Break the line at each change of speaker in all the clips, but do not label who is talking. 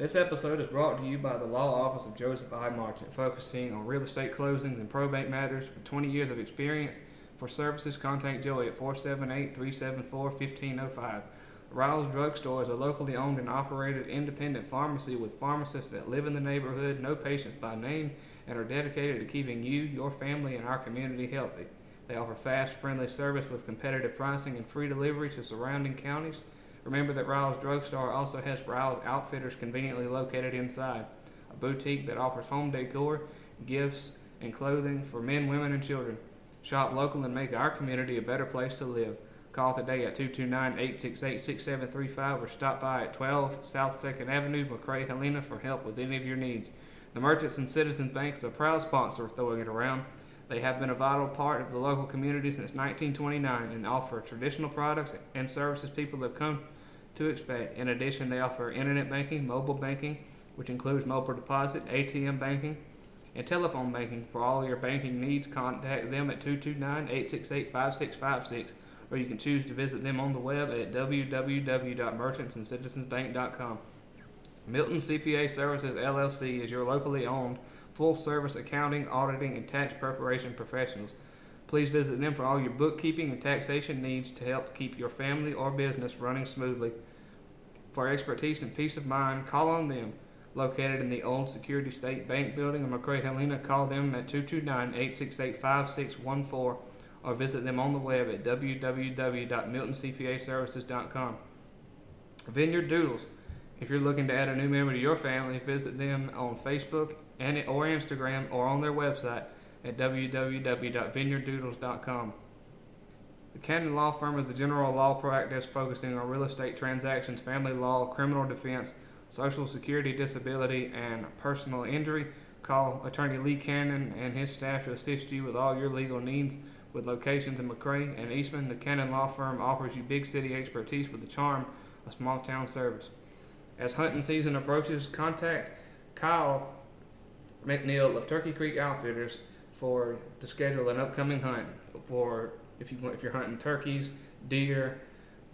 This episode is brought to you by the Law Office of Joseph I. Marchant, focusing on real estate closings and probate matters with 20 years of experience. For services, contact Joey at 478 374 1505. Riles Drugstore is a locally owned and operated independent pharmacy with pharmacists that live in the neighborhood, know patients by name, and are dedicated to keeping you, your family, and our community healthy. They offer fast, friendly service with competitive pricing and free delivery to surrounding counties. Remember that Riles Drugstore also has Riles Outfitters conveniently located inside, a boutique that offers home decor, gifts, and clothing for men, women, and children. Shop local and make our community a better place to live. Call today at 229-868-6735 or stop by at 12 South 2nd Avenue, McRae, Helena for help with any of your needs. The Merchants and Citizens Bank is a proud sponsor of Throwing It Around. They have been a vital part of the local community since 1929 and offer traditional products and services people have come to expect. In addition, they offer internet banking, mobile banking, which includes mobile deposit, ATM banking, and telephone banking. For all your banking needs, contact them at 229 868 5656 or you can choose to visit them on the web at www.merchantsandcitizensbank.com. Milton CPA Services LLC is your locally owned full service accounting, auditing, and tax preparation professionals. Please visit them for all your bookkeeping and taxation needs to help keep your family or business running smoothly. For expertise and peace of mind, call on them. Located in the old Security State Bank building in McRae Helena, call them at 229 868 5614 or visit them on the web at www.miltoncpaservices.com. Vineyard Doodles. If you're looking to add a new member to your family, visit them on Facebook and or Instagram or on their website at www.vineyarddoodles.com. The Cannon Law Firm is a general law practice focusing on real estate transactions, family law, criminal defense, social security, disability, and personal injury. Call attorney Lee Cannon and his staff to assist you with all your legal needs. With locations in McRae and Eastman, the Cannon Law Firm offers you big city expertise with the charm of small town service. As hunting season approaches, contact Kyle McNeil of Turkey Creek Outfitters for to schedule an upcoming hunt for if you if you're hunting turkeys, deer,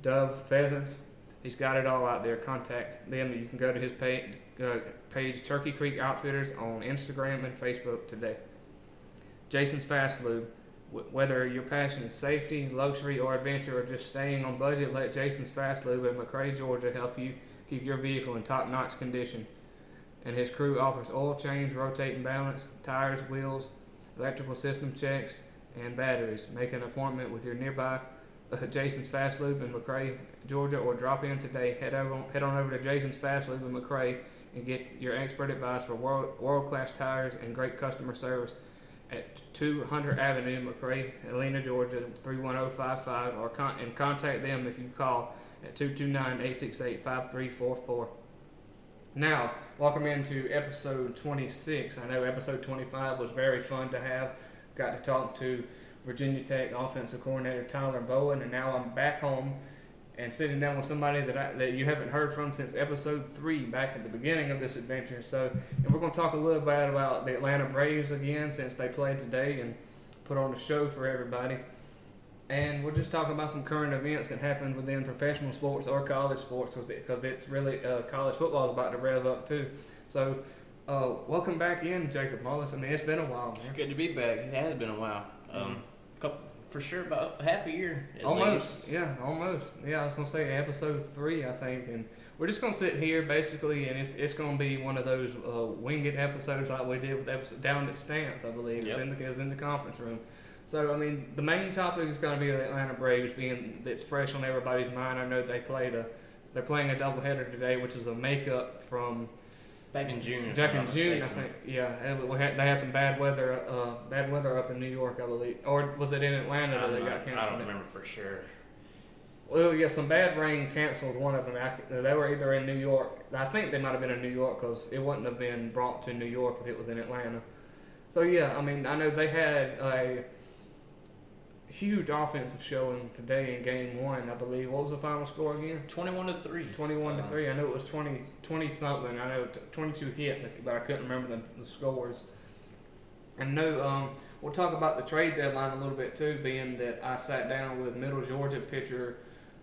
dove, pheasants. He's got it all out there. Contact them. You can go to his page, uh, page Turkey Creek Outfitters on Instagram and Facebook today. Jason's Fast Lube. Whether your passion is safety, luxury, or adventure, or just staying on budget, let Jason's Fast Lube in McRae, Georgia help you keep your vehicle in top notch condition. And his crew offers oil change, rotating balance, tires, wheels, electrical system checks, and batteries. Make an appointment with your nearby uh, Jason's Fast Lube in McRae, Georgia, or drop in today. Head over, head on over to Jason's Fast Lube in McRae and get your expert advice for world, world class tires and great customer service at 200 Avenue, McRae, Helena, Georgia, 31055, or con- and contact them if you call at 229-868-5344. Now, welcome into episode 26. I know episode 25 was very fun to have. Got to talk to Virginia Tech offensive coordinator Tyler Bowen, and now I'm back home and sitting down with somebody that I, that you haven't heard from since episode three, back at the beginning of this adventure. So, and we're going to talk a little bit about the Atlanta Braves again, since they played today and put on a show for everybody. And we're just talking about some current events that happened within professional sports or college sports, because it's really uh, college football is about to rev up too. So, uh, welcome back in, Jacob Mullis. I mean, it's been a while, man.
It's good to be back. It has been a while. Um, mm-hmm. couple for sure about half a year.
Almost,
least.
yeah, almost. Yeah, I was gonna say episode three, I think, and we're just gonna sit here basically, and it's, it's gonna be one of those uh, winged episodes like we did with episode down at Stamps, I believe. Yep. It was in the it was in the conference room. So I mean, the main topic is gonna be the Atlanta Braves, being that's fresh on everybody's mind. I know they played a they're playing a doubleheader today, which is a makeup from
Back in June.
Back in June, I think. Yeah, had, they had some bad weather. Uh, bad weather up in New York, I believe, or was it in Atlanta that they got canceled?
I don't remember for sure.
Well, yeah, some bad rain canceled one of them. They were either in New York. I think they might have been in New York because it wouldn't have been brought to New York if it was in Atlanta. So yeah, I mean, I know they had a huge offensive showing today in game one, I believe. What was the final score again?
21 to 3.
21 to uh, 3. I know it was 20, 20 something. I know 22 hits, but I couldn't remember the, the scores. And no, um, we'll talk about the trade deadline a little bit too, being that I sat down with Middle Georgia pitcher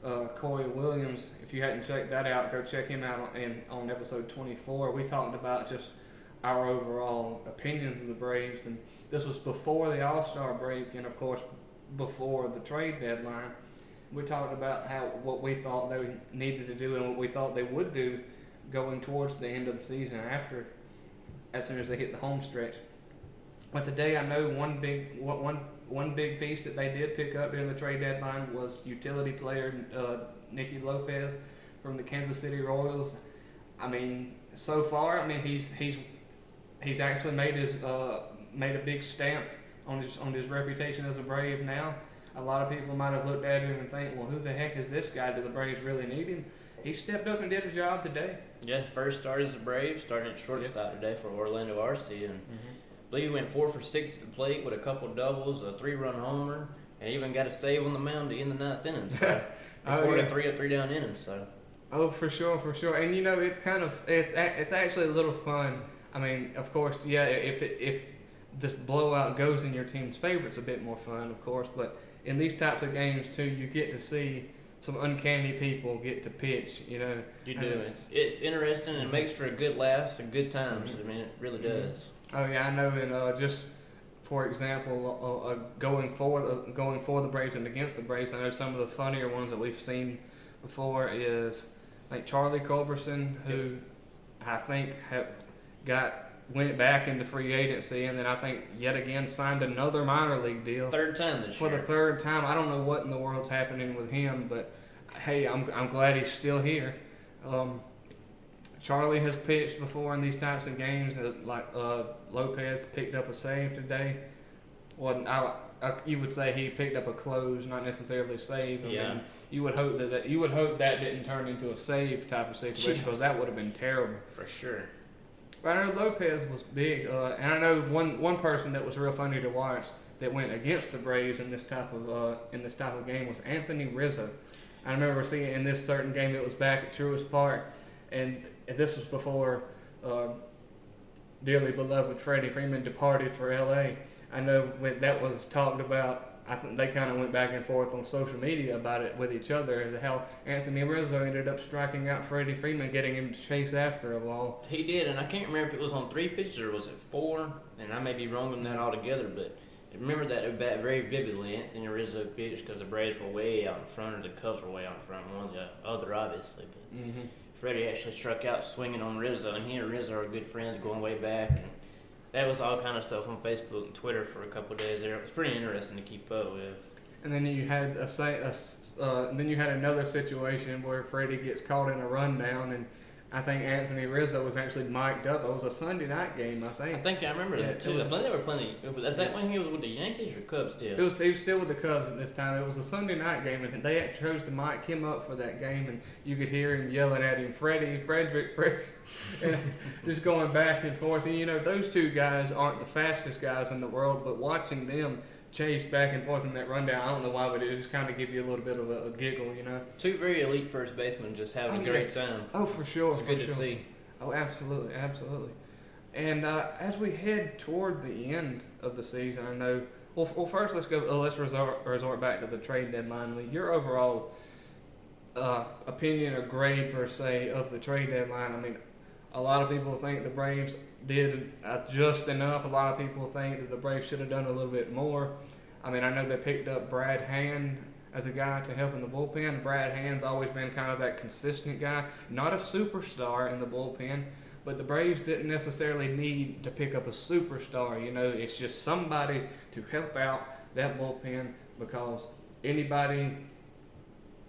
uh, Corey Williams. If you hadn't checked that out, go check him out on, in, on episode 24. We talked about just our overall opinions of the Braves, and this was before the All Star break, and of course before the trade deadline. We talked about how what we thought they needed to do and what we thought they would do going towards the end of the season after, as soon as they hit the home stretch. But today, I know one big one one big piece that they did pick up during the trade deadline was utility player uh, Nicky Lopez from the Kansas City Royals. I mean, so far, I mean he's he's he's actually made his uh, made a big stamp on his on his reputation as a Brave now. A lot of people might have looked at him and think, well, who the heck is this guy? Do the Braves really need him? He stepped up and did a job today.
Yeah, first start as a Brave, starting at shortstop today for Orlando Arcia, and mm-hmm. I believe he went four for six at the plate with a couple doubles, a three-run homer, and even got a save on the mound to end the ninth inning. So oh, yeah. three up, three down innings. So.
Oh, for sure, for sure. And you know, it's kind of it's it's actually a little fun. I mean, of course, yeah. If if this blowout goes in your team's favor, it's a bit more fun, of course. But in these types of games too, you get to see some uncanny people get to pitch. You know,
you do. it's it's interesting and it makes for a good laughs and good times. Mm-hmm. I mean, it really mm-hmm. does.
Oh yeah, I know. And uh, just for example, uh, uh, going for the going for the Braves and against the Braves, I know some of the funnier ones that we've seen before is like Charlie Culberson, who yep. I think have got went back into free agency, and then I think yet again signed another minor league deal.
Third time this
for
year.
For the third time. I don't know what in the world's happening with him, but hey, I'm, I'm glad he's still here. Um, Charlie has pitched before in these types of games. Uh, like uh, Lopez picked up a save today. Well, I, I, you would say he picked up a close, not necessarily a save. I
yeah. Mean,
you would hope that, that you would hope that didn't turn into a save type of situation because that would have been terrible.
For sure.
I know Lopez was big, uh, and I know one one person that was real funny to watch that went against the Braves in this type of uh, in this type of game was Anthony Rizzo. I remember seeing in this certain game that was back at Truist Park, and this was before uh, dearly beloved Freddie Freeman departed for L.A. I know when that was talked about I think they kind of went back and forth on social media about it with each other. How Anthony Rizzo ended up striking out Freddie Freeman, getting him to chase after a ball.
He did, and I can't remember if it was on three pitches or was it four. And I may be wrong on that altogether, but I remember that very vividly. Anthony Rizzo pitched because the Braves were way out in front, or the Cubs were way out in front. One or the other, obviously, but. Mm-hmm. Freddie actually struck out swinging on Rizzo, and he and Rizzo are good friends going way back. And that was all kind of stuff on Facebook and Twitter for a couple days there. It was pretty interesting to keep up with.
And then you had a, a uh, then you had another situation where Freddie gets caught in a rundown and I think Anthony Rizzo was actually mic'd up. It was a Sunday night game, I think.
I think I remember yeah, that too. Was, I think they were plenty. Is that when he was with the Yankees or Cubs still?
It was. He was still with the Cubs at this time. It was a Sunday night game, and they chose to mic him up for that game, and you could hear him yelling at him, "Freddie, Frederick, Fred, and just going back and forth. And you know, those two guys aren't the fastest guys in the world, but watching them chase back and forth in that rundown. I don't know why, but it just kind of give you a little bit of a, a, giggle, you know.
Two very elite first basemen just having oh, a great
yeah.
time.
Oh, for sure. For
good
sure.
to see.
Oh, absolutely, absolutely. And uh, as we head toward the end of the season, I know. Well, well first let's go. Uh, let's resort resort back to the trade deadline. Your overall uh, opinion or grade per se of the trade deadline. I mean, a lot of people think the Braves did uh, just enough. A lot of people think that the Braves should have done a little bit more. I mean, I know they picked up Brad Hand as a guy to help in the bullpen. Brad Hand's always been kind of that consistent guy, not a superstar in the bullpen, but the Braves didn't necessarily need to pick up a superstar. You know, it's just somebody to help out that bullpen because anybody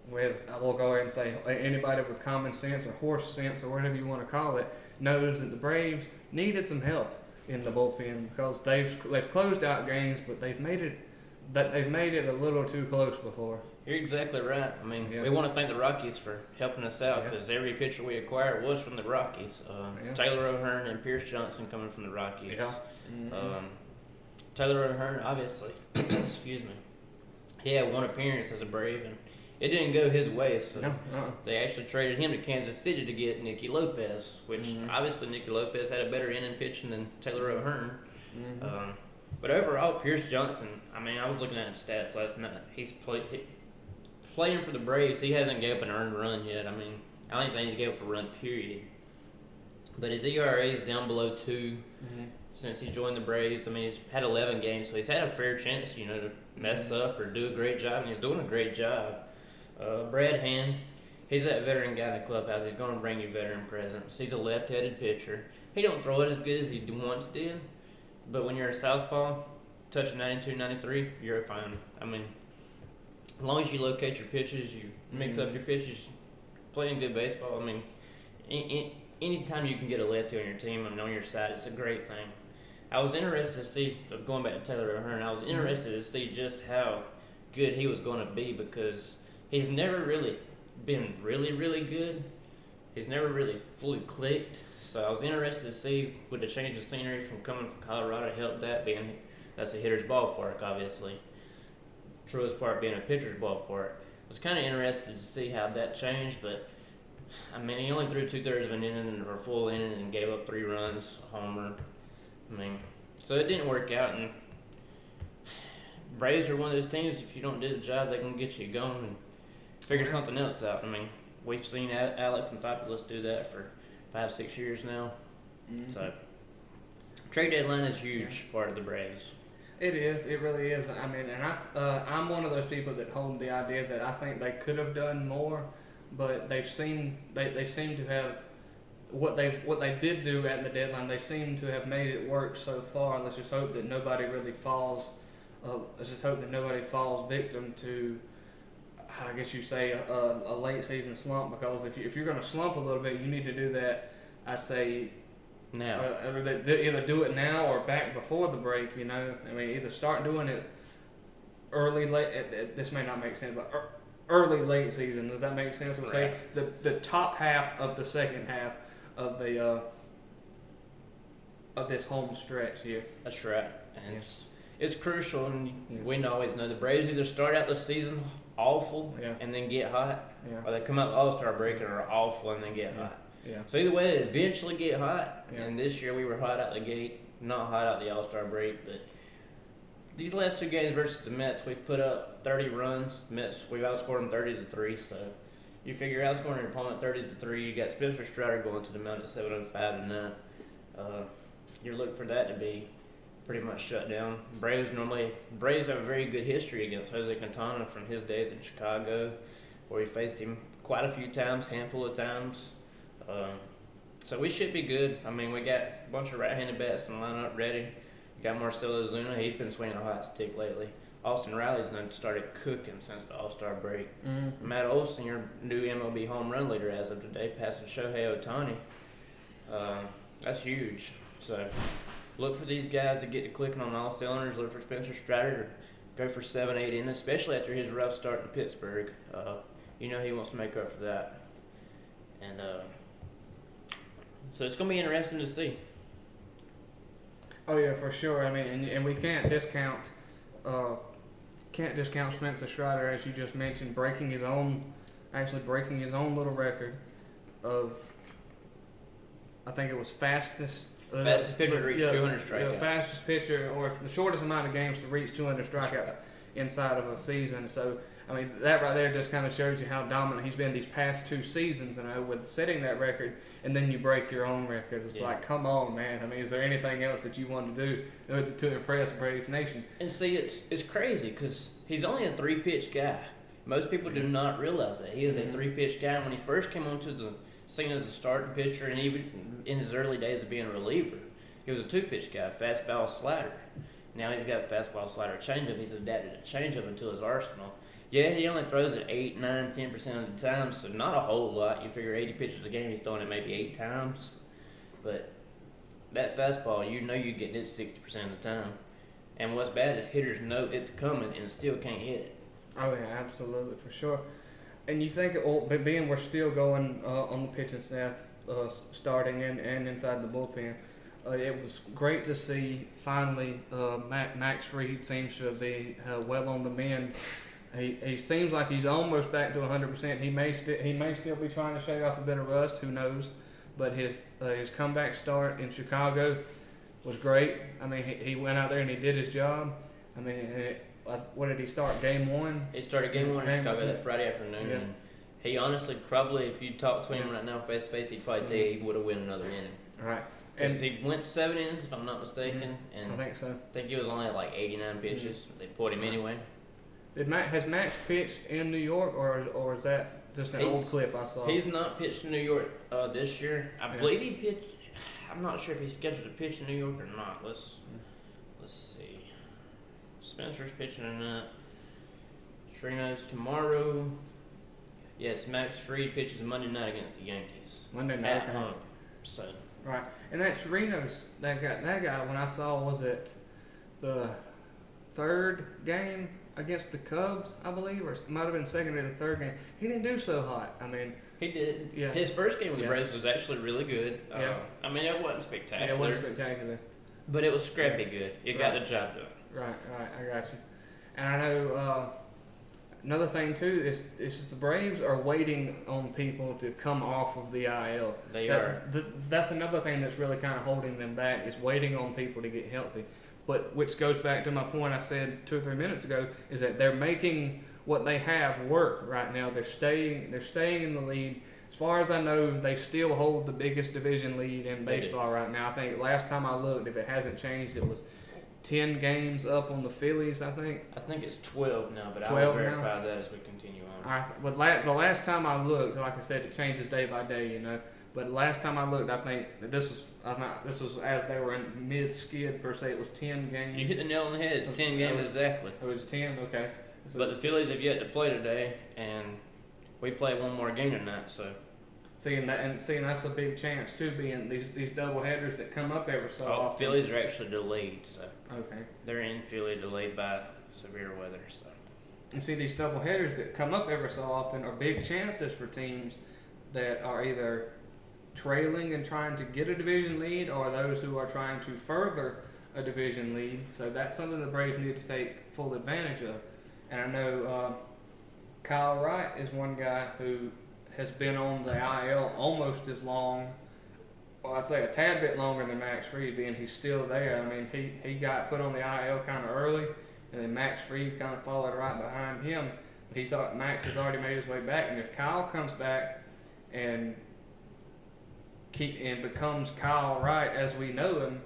with, I will go ahead and say, anybody with common sense or horse sense or whatever you want to call it knows that the Braves needed some help in the bullpen because they've they've closed out games, but they've made it that they've made it a little too close before.
You're exactly right. I mean, yeah. we want to thank the Rockies for helping us out because yeah. every pitcher we acquired was from the Rockies. Uh, yeah. Taylor O'Hearn and Pierce Johnson coming from the Rockies.
Yeah. Mm-hmm.
Um, Taylor O'Hearn, obviously, excuse me, he had one appearance as a Brave, and it didn't go his way. So
no, uh-uh.
they actually traded him to Kansas City to get Nicky Lopez, which mm-hmm. obviously Nicky Lopez had a better inning pitching than Taylor O'Hearn. Mm-hmm. Um, but overall, Pierce Johnson, I mean, I was looking at his stats last night. He's played. He, playing for the Braves, he hasn't gave up an earned run yet. I mean, I don't think he's gave up a run period. But his ERA is down below 2
Mhm.
since he joined the Braves. I mean, he's had 11 games, so he's had a fair chance, you know, to mess up or do a great job, and he's doing a great job. Uh, Brad Hand, he's that veteran guy in the clubhouse. He's going to bring you veteran presence. He's a left-handed pitcher. He don't throw it as good as he once did, but when you're a southpaw, touching 92, 93, you're fine. I mean, as long as you locate your pitches, you mix up
Mhm.
your pitches, playing good baseball. I mean, any, anytime you can get a lefty on your team and on your side, it's a great thing. I was interested to see, going back to Taylor O'Hearn, I was
Mhm.
interested to see just how good he was going to be because he's never really been really, really good. He's never really fully clicked. So I was interested to see would the change of scenery from coming from Colorado help that being that's a hitter's ballpark, obviously. Truist Park being a pitcher's ballpark. I was kind of interested to see how that changed, but I mean, he only threw two thirds of an inning or a full inning and gave up three runs, homer. I mean, so it didn't work out. And Braves are one of those teams. If you don't do the job, they can get you going figure something else out. I mean, we've seen Alex and Anthopoulos do that for five, six years now.
Mhm.
So trade deadline is huge part of the Braves.
It is. It really is. I mean, and I, uh, I'm one of those people that hold the idea that I think they could have done more, but they've seen they, they seem to have what they what they did do at the deadline. They seem to have made it work so far. Let's just hope that nobody really falls. Uh, let's just hope that nobody falls victim to. I guess you say a, a late season slump because if you, if you're going to slump a little bit, you need to do that. I'd say
Now,
uh, they either do it now or back before the break. You know, I mean, either start doing it early, late. uh, uh, This may not make sense, but early, late season. Does that make sense? We'll say the the top half of the second half of the uh, of this home stretch here.
that's right. And it's, it's crucial, and
Yeah.
we always know the Braves either start out the season awful
Yeah,
and then get hot,
yeah,
or they come out the All Star break and are awful and then get
Yeah.
hot.
yeah.
So either way, they eventually get hot. And this year we were hot out the gate, not hot out the All Star break. But these last two games versus the Mets, we put up 30 runs. The Mets, we've outscored them 30 to three. So you figure outscoring your opponent 30 to three. You got Spencer Strider going to the mound at 7:05 tonight. Uh, you're looking for that to be pretty much shut down. Braves normally Braves have a very good history against Jose Quintana from his days in Chicago, where we faced him quite a few times, handful of times. Um, so we should be good. I mean, we got a bunch of right-handed bats in the lineup ready. We got Marcell Ozuna. He's been swinging a hot stick lately. Austin Riley's done started cooking since the All-Star break.
Mm-hmm.
Matt Olson, your new MLB home run leader as of today, passing Shohei Ohtani. Um, that's huge. So look for these guys to get to clicking on all cylinders. Look for Spencer Strider to go for seven, eight innings, especially after his rough start in Pittsburgh. Uh, you know he wants to make up for that. And uh, so it's going to be interesting to see.
Oh yeah, for sure. I mean, and, and we can't discount, uh, can't discount Spencer Strider as you just mentioned, breaking his own, actually breaking his own little record of. I think it was fastest. Uh,
Fastest pitcher to reach
yeah,
200
yeah,
strikeouts.
fastest pitcher or the shortest amount of games to reach 200 strikeouts inside of a season. So I mean, that right there just kind of shows you how dominant he's been these past two seasons. You know, with setting that record, and then you break your own record. It's
Yeah.
like, come on, man. I mean, is there anything else that you want to do to impress Braves Nation?
And see, it's it's crazy because he's only a three pitch guy. Most people do not realize that he is a
Mhm.
three pitch guy. When he first came onto the scene as a starting pitcher, and even in his early days of being a reliever, he was a two pitch guy, fastball slider. Now he's got fastball slider changeup. He's adapted a changeup into his arsenal. Yeah, he only throws it eight, nine, ten percent of the time, so not a whole lot. You figure eighty pitches a game, he's throwing it maybe eight times, but that fastball, you know, you're getting it sixty percent of the time. And what's bad is hitters know it's coming and still can't hit it.
Oh yeah, absolutely for sure. And you think, well, being we're still going uh, on the pitching staff, uh, starting and, and inside the bullpen, uh, it was great to see finally uh, Max Fried seems to be uh, well on the mend. He, he seems like he's almost back to 100%. He may still he may still be trying to shake off a bit of rust. Who knows? But his uh, his comeback start in Chicago was great. I mean, he, he went out there and he did his job. I mean, what did he start? Game one.
He started game one in
Game
Chicago
one.
that Friday afternoon,
Yeah.
he honestly probably, if you talk to him right now face to face, he'd probably tell you he would have won another inning.
All right.
Because
And
he went seven innings, if I'm not mistaken, mm-hmm. and
I think so.
I think he was only at like 89 pitches. Mm-hmm. They put him
Right.
anyway.
Did Matt has Max pitched in New York, or or is that just an
He's-
old clip I saw?
He's not pitched in New York uh, this year. I
Yeah.
believe he pitched. I'm not sure if he's scheduled to pitch in New York or not. Let's see. Spencer's pitching not. Chirinos tomorrow. Yes, Max Fried pitches Monday night against the Yankees
Monday night.
at home. So
Right, and that's Chirinos. That guy. That guy. When I saw was it the third game against the Cubs, I believe, or it might have been second or the third game. He didn't do so hot. I mean,
he did.
Yeah.
His first game with the Braves was actually really good. Uh,
Yeah.
I mean, it wasn't
yeah,
spectacular,
it wasn't spectacular.
but it was scrappy good. It got the job done.
Right, right. I got you. And I know uh, another thing too is is just the Braves are waiting on people to come off of the IL.
They
That-
are.
th- that's another thing that's really kind of holding them back is waiting on people to get healthy. But which goes back to my point I said two or three minutes ago is that they're making what they have work right now. They're staying they're staying in the lead. As far as I know, they still hold the biggest division lead in baseball right now. I think last time I looked, if it hasn't changed, it was ten games up on the Phillies. I think.
I think it's 12 now, but I
12
will
now?
verify that as we continue on.
I but la- the last time I looked, like I said, it changes day by day, you know. But last time I looked, I think that this was I'm not, this was as they were in mid skid per se. It was ten games.
You hit the nail on the head. It's 10 games exactly.
It was ten. Okay. So
But the Phillies have yet to play today, and we play one more game tonight, so
seeing that and seeing that's a big chance too, being these these double headers that come up every so
oh,
often.
Phillies are actually delayed, so
Okay.
they're in Philly delayed by severe weather. So
you see these double headers that come up every so often are big chances for teams that are either trailing and trying to get a division lead or those who are trying to further a division lead. So that's something the Braves need to take full advantage of. And I know uh, Kyle Wright is one guy who has been on the IL almost as long. Well, I'd say a tad bit longer than Max Fried, being he's still there. I mean, he, he got put on the IL kind of early, and then Max Fried kind of followed right behind him. But he's Max has already made his way back, and if Kyle comes back and keep and becomes Kyle Wright as we know him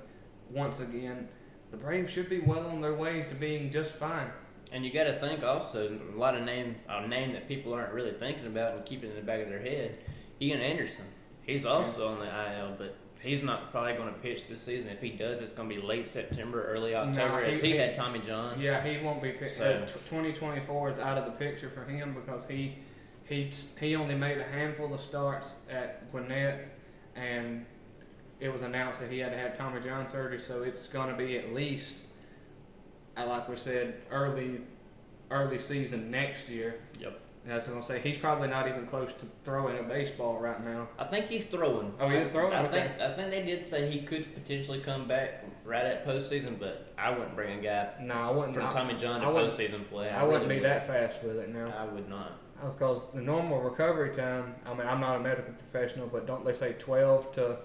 once again, the Braves should be well on their way to being just fine.
And you got to think also a lot of name a name that people aren't really thinking about and keeping in the back of their head. Ian Anderson, he's also on the IL, but. He's not probably going to pitch this season. If he does, it's going to be late September, early October,
he-
as he,
he-
had Tommy John.
Yeah, he won't be. Pick,
So-
uh, tw- 2024 is out of the picture for him because he he he only made a handful of starts at Gwinnett, and it was announced that he had to have Tommy John surgery. So it's going to be at least, uh, like we said, early early season next year.
Yep.
That's what I'm gonna say. He's probably not even close to throwing a baseball right now.
I think he's throwing.
Oh, he is throwing?
I
Okay.
think I think they did say he could potentially come back right at postseason, but I wouldn't bring a guy
No, I wouldn't.
from
I,
Tommy John to
I wouldn't-
postseason play.
I wouldn't
really
be that fast with it now.
I would not.
Because the normal recovery time. I mean, I'm not a medical professional, but don't they say 12 to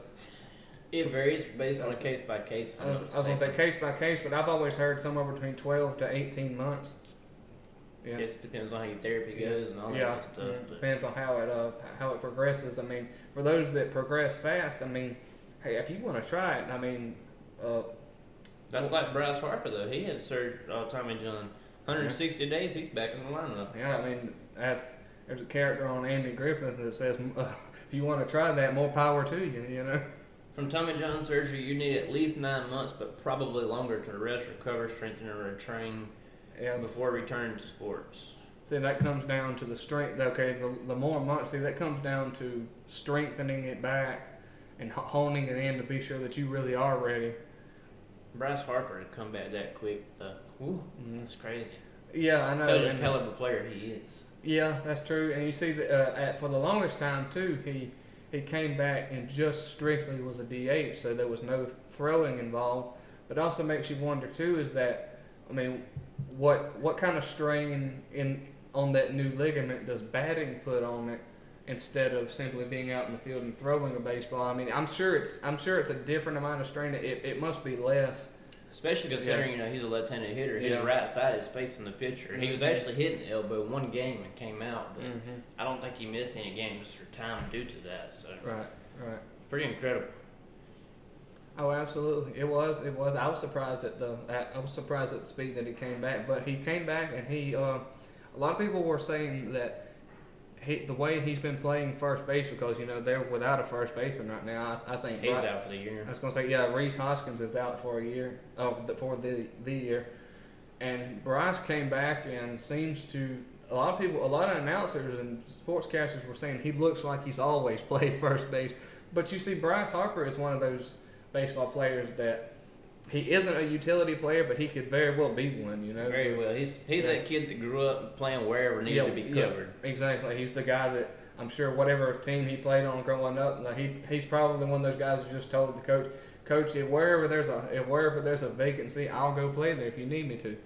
It varies based on a case by case. if
I was, I was gonna say case by case, but I've always heard somewhere between twelve to eighteen months. Yeah,
Guess it depends on how your therapy
Yeah.
goes and all
yeah,
that kind stuff.
yeah. depends on how it uh how it progresses. I mean, for those that progress fast, I mean, hey, if you want to try it, I mean, uh,
That's like Bryce Harper though. He had surgery. Uh, Tommy John. 160 days. He's back in the lineup.
yeah, I mean that's there's a character on Andy Griffith that says uh, if you want to try that, more power to you. You know.
From Tommy John surgery, you need at least nine months, but probably longer to rest, recover, strengthen, and retrain
Yeah,
before returning to sports.
See, that comes down to the strength. Okay, the, the more months, see, that comes down to strengthening it back and honing it in to be sure that you really are ready.
Bryce Harper to come back that quick, whew,
Mhm.
that's crazy.
Yeah, I know.
Tells you the
and-
caliber player he is.
yeah, that's true. And you see, that uh, at, for the longest time too, he he came back and just strictly was a DH, so there was no throwing involved. But also makes you wonder too is that I mean, what what kind of strain in on that new ligament does batting put on it instead of simply being out in the field and throwing a baseball? I mean, I'm sure it's I'm sure it's a different amount of strain. It it must be less
Especially considering you know he's a left-handed hitter. His
Yeah.
right side is facing the pitcher. He was
Mhm.
actually hitting the elbow one game and came out, but
Mm-hmm.
I don't think he missed any games for time due to that. So
Right, right.
pretty incredible.
Oh, absolutely. It was. It was. I was surprised at the. I was surprised at the speed that he came back, but he came back and he. Uh, a lot of people were saying that he, the way he's been playing first base because you know they're without a first baseman right now. I, I think.
He's
Bri-
out for the year.
I was gonna say yeah. Rhys Hoskins is out for a year. Oh, the- for the the year, and Bryce came back and seems to. A lot of people, a lot of announcers and sportscasters were saying he looks like he's always played first base. But you see, Bryce Harper is one of those baseball players that he isn't a utility player, but he could very well be one. You know,
Very well. He's he's
Yeah.
that kid that grew up playing wherever needed
Yeah,
to be
yeah.
covered.
Exactly. He's the guy that I'm sure whatever team he played on growing up, like he he's probably one of those guys who just told the coach, coach, if wherever there's a if wherever there's a vacancy, I'll go play there if you need me to.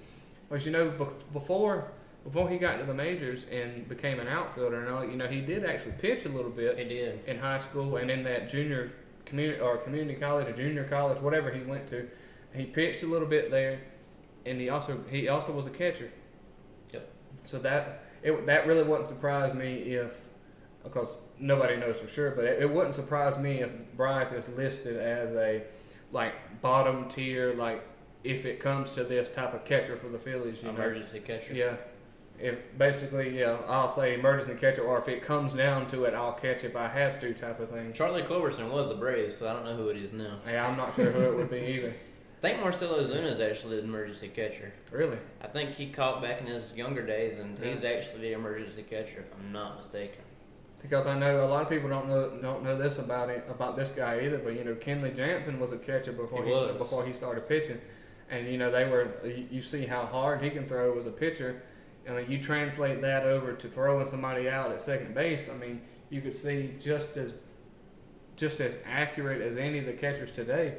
But you know, before before he got to the majors and became an outfielder and all, you know, he did actually pitch a little bit
He did.
in high school and in that junior community or community college or junior college, whatever he went to. He pitched a little bit there, and he also he also was a catcher.
Yep.
So that it that really wouldn't surprise me if, because nobody knows for sure, but it, it wouldn't surprise me if Bryce is listed as a like bottom tier like if it comes to this type of catcher for the Phillies. You know?
Emergency catcher.
Yeah. If basically, yeah, I'll say emergency catcher, or if it comes down to it, I'll catch if I have to, type of thing.
Charlie Culberson was the Braves, so I don't know who it is now.
Hey, I'm not sure who it would be either.
I think Marcell Ozuna is actually the emergency catcher.
Really?
I think he caught back in his younger days, and he's actually the emergency catcher, if I'm not mistaken.
It's because I know a lot of people don't know don't know this about it about this guy either. But you know, Kenley Jansen was a catcher before
He
he, before he started pitching, and you know they were. You, you see how hard he can throw as a pitcher. I mean, you translate that over to throwing somebody out at second base. I mean, you could see just as just as accurate as any of the catchers today.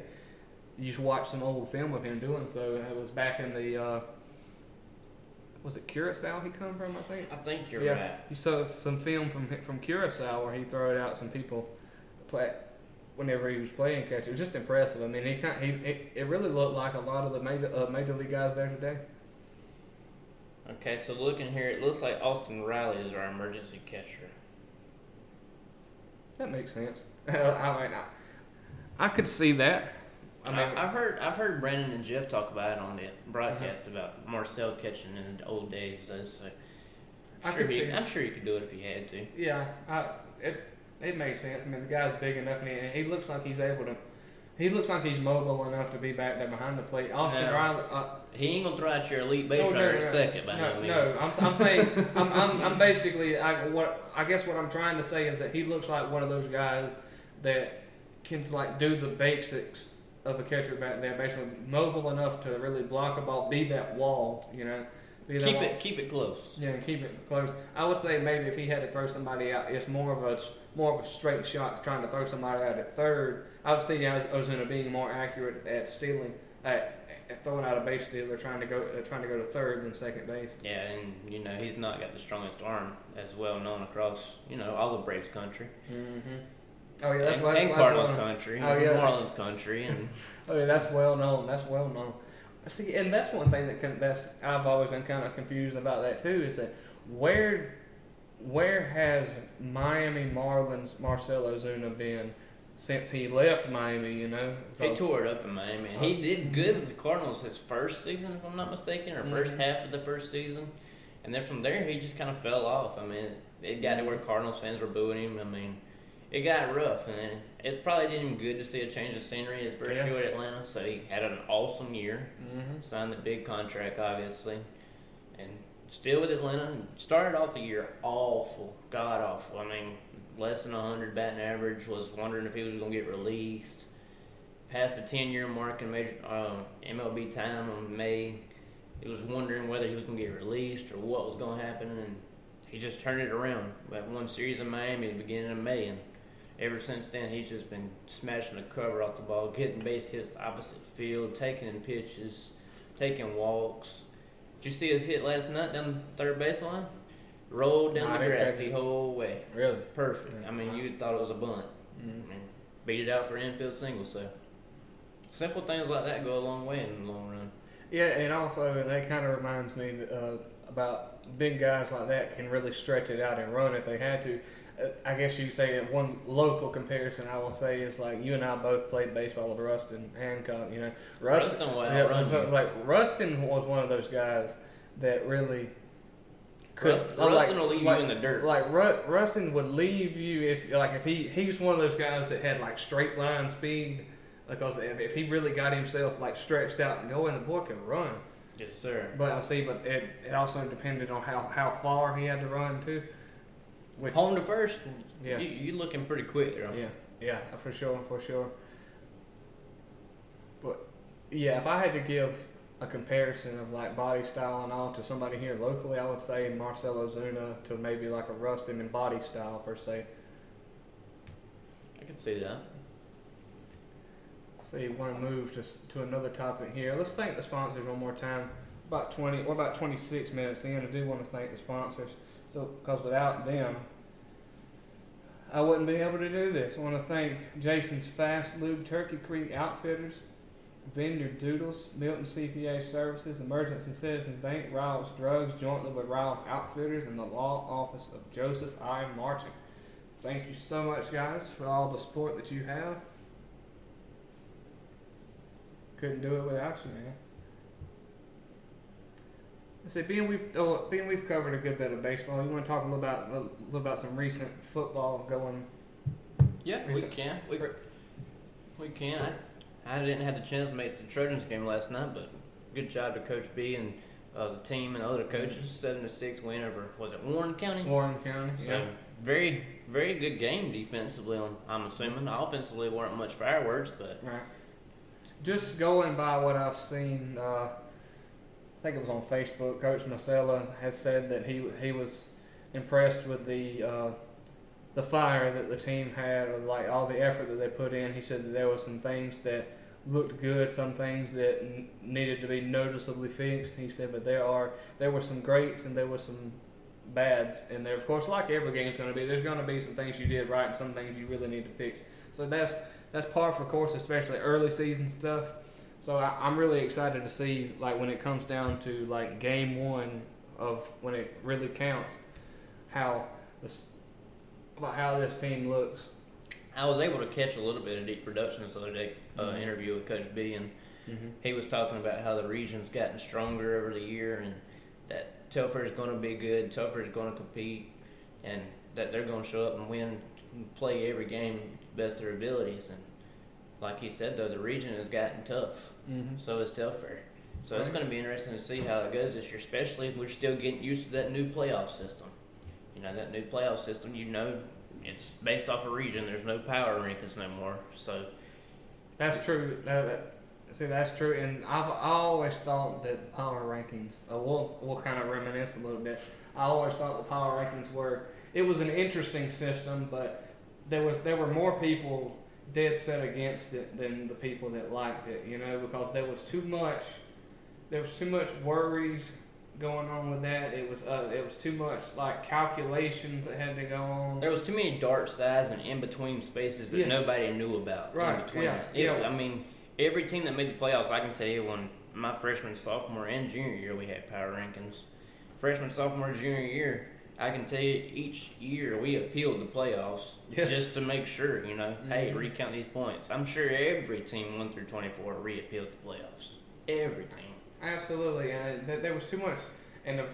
You just watch some old film of him doing so. It was back in the uh, was it Curacao he come from? I think.
I think you're
Yeah.
right.
You saw some film from from Curacao where he throwed out some people play whenever he was playing catcher. It was just impressive. I mean, he kind he it, it really looked like a lot of the major uh, major league guys there today.
Okay, so looking here, it looks like Austin Riley is our emergency catcher.
That makes sense. I mean, I, I could see that. I mean,
I, have heard I've heard Brandon and Jeff talk about it on the broadcast
Uh-huh.
about Marcell catching in the old days. So so
I
sure
could
he,
see-
I'm sure he could do it if he had to.
yeah, I, it it makes sense. I mean, the guy's big enough and he, he looks like he's able to. He looks like he's mobile enough to be back there behind the plate. Austin
No.
Riley. Uh,
He ain't gonna throw out your elite base
Oh, no,
runner
no, no.
second by
no,
no,
no. I'm, I'm saying, I'm, I'm, I'm basically, I, what I guess what I'm trying to say is that he looks like one of those guys that can like do the basics of a catcher back there, basically mobile enough to really block a ball, be that wall, you know,
keep
wall.
it keep it close.
Yeah, keep it close. I would say maybe if he had to throw somebody out, it's more of a more of a straight shot trying to throw somebody out at third. I would see Ozuna being more accurate at stealing, at, at throwing out a base stealer, trying to go uh, trying to go to third than second base.
Yeah, and you know he's not got the strongest arm as well known across you know all of Braves country
Mm-hmm. Oh yeah, that's
and,
well, that's,
and
that's
Cardinals
well
country,
Oh, yeah.
Marlins country, and
Oh yeah, that's well known. That's well known. See, and that's one thing that can, that's I've always been kind of confused about that too. Is that where where has Miami Marlins Marcell Ozuna been since he left Miami? You know,
he tore it up in Miami. And he
Oh.
did good with the Cardinals his first season, if I'm not mistaken, or 1st
Mhm.
half of the first season, and then from there he just kind of fell off. I mean, it got to where Cardinals fans were booing him. I mean. It got rough, and it probably did him good to see a change of scenery his first
Yeah.
year at Atlanta. So he had an awesome year.
Mm-hmm.
signed the big contract, obviously, and still with Atlanta. and Started off the year awful, god awful. I mean, less than hundred batting average. Was wondering if he was going to get released. Passed the ten year mark in major um, MLB time on May. He was wondering whether he was going to get released or what was going to happen, and he just turned it around. Had one series in Miami at the beginning of May, and ever since then he's just been smashing the cover off the ball, getting base hits to opposite field, taking in pitches taking walks. Did you see his hit last night down the third baseline? Rolled down
No,
the grass the whole way.
Really?
Perfect.
Yeah.
I mean, you thought it was a bunt.
Mm-hmm.
beat it out for infield single. So Simple things like that go a long way in the long run.
Yeah, and also and that kind of reminds me uh, about big guys like that can really stretch it out and run if they had to. Uh, I guess you say that one local comparison I will say is like you and I both played baseball with Rustin Hancock. You know, Rustin,
Rustin
yeah, like Rustin was one of those guys that really could.
Rust-
like-
Rustin will leave
like-
you in the dirt.
Like Ru- Rustin would leave you if like if he he's one of those guys that had like straight line speed because if, if he really got himself like stretched out and going, the boy could run.
yes, sir.
But I see, but it, it also depended on how, how far he had to run too. Which
Home to first.
Yeah.
You, you looking pretty quick there.
yeah, yeah, for sure, for sure. But yeah, if I had to give a comparison of like body style and all to somebody here locally, I would say Marcell Ozuna to maybe like a Rustin in body style per se.
I can see that.
See, we want to move to, to another topic here. Let's thank the sponsors one more time. About 20, or about 26 minutes in, I do want to thank the sponsors. So, because without them, I wouldn't be able to do this. I want to thank Jason's Fast Lube Turkey Creek Outfitters, Vineyard Doodles, Milton CPA Services, Emergency Citizen Bank, Riles Drugs, jointly with Riles Outfitters, and the Law Office of Joseph I. Marchant. Thank you so much, guys, for all the support that you have. Couldn't do it without you, man. I said, being we've oh, being we've covered a good bit of baseball. You want to talk a little about a little about some recent football going?
Yeah, we
Recent-
can. We, we can. I, I didn't have the chance to make the Trojans game last night, but good job to Coach B and uh, the team and other coaches. Seven to six win over was it Warren County?
Warren County.
So
Yeah.
very very good game defensively. I'm assuming offensively weren't much fireworks, but
Right. Just going by what I've seen, uh, I think it was on Facebook. Coach Marcella has said that he he was impressed with the uh, the fire that the team had, or like all the effort that they put in. He said that there were some things that looked good, some things that n- needed to be noticeably fixed. He said, but there are there were some greats and there were some bads in there. Of course, like every game's going to be, there's going to be some things you did right and some things you really need to fix. So that's that's par for course, especially early season stuff. So I, I'm really excited to see like when it comes down to like game one of when it really counts, how this about how this team looks.
I was able to catch a little bit of deep productions the other day. Uh,
Mhm.
Interview with Coach B and
Mm-hmm.
he was talking about how the region's gotten stronger over the year and that Telfair is going to be good, Telfair is going to compete, and that they're going to show up and win, play every game best of their abilities. And like he said, though, the region has gotten tough.
Mm-hmm.
So is Telfair. So it's going to be interesting to see how it goes this year, especially if we're still getting used to that new playoff system. You know, that new playoff system, you know, it's based off a region. There's no power rankings no more. So
That's true. That, that, see, that's true. And I've I always thought that power rankings. Uh, we'll we'll kind of reminisce a little bit. I always thought the power rankings were. It was an interesting system, but there was there were more people dead set against it than the people that liked it. You know, because there was too much. There was too much worries going on with that. It was uh, it was too much like calculations that had to go on.
There was too many dark sides and in between spaces that
Yeah.
nobody knew about.
Right,
In between
yeah,
it.
yeah.
I mean, every team that made the playoffs, I can tell you, when my freshman, sophomore, and junior year, we had power rankings. Freshman, sophomore, junior year, I can tell you, each year we appealed the playoffs
Yeah.
just to make sure. You know, hey,
Mhm.
recount these points. I'm sure every team one through twenty four re-appealed the playoffs. Every team.
Absolutely, and th- there was too much, and if,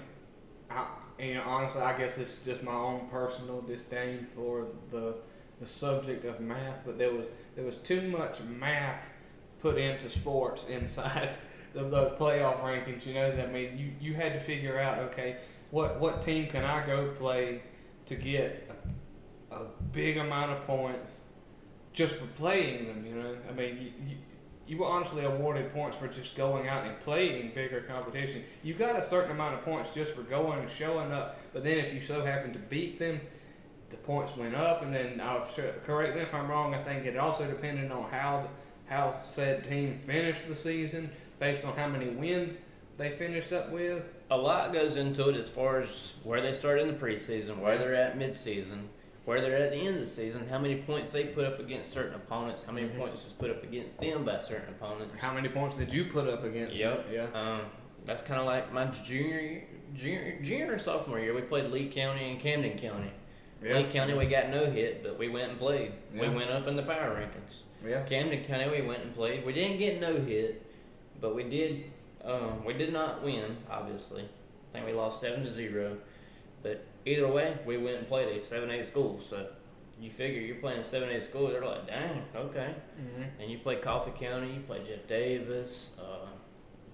I, know, honestly, I guess it's just my own personal disdain for the the subject of math, but there was there was too much math put into sports inside the, the playoff rankings. You know, that I mean, you you had to figure out, okay, what what team can I go play to get a, a big amount of points just for playing them. You know, I mean, you, you, you were honestly awarded points for just going out and playing bigger competition. You got a certain amount of points just for going and showing up, but then if you so happen to beat them, the points went up. And then I'll correct me if I'm wrong. I think it also depended on how how said team finished the season based on how many wins they finished up with.
A lot goes into it as far as where they start in the preseason, where they're at midseason, where they're at the end of the season, how many points they put up against certain opponents, how many
Mhm.
points is put up against them by certain opponents.
How many points did you put up against?
Yep.
them? Yeah.
Um, that's kind of like my junior, junior, junior and sophomore year. We played Lee County and Camden County.
Yeah.
Lee County we got no hit, but we went and played. We went up in the power rankings.
Yeah.
Camden County we went and played. We didn't get no hit, but we did. Um, we did not win. Obviously, I think we lost seven to zero. But either way, we went and played a seven A school. So you figure you're playing a seven A school. They're like, dang, okay.
Mm-hmm.
And you play Coffee County. You play Jeff Davis. Uh,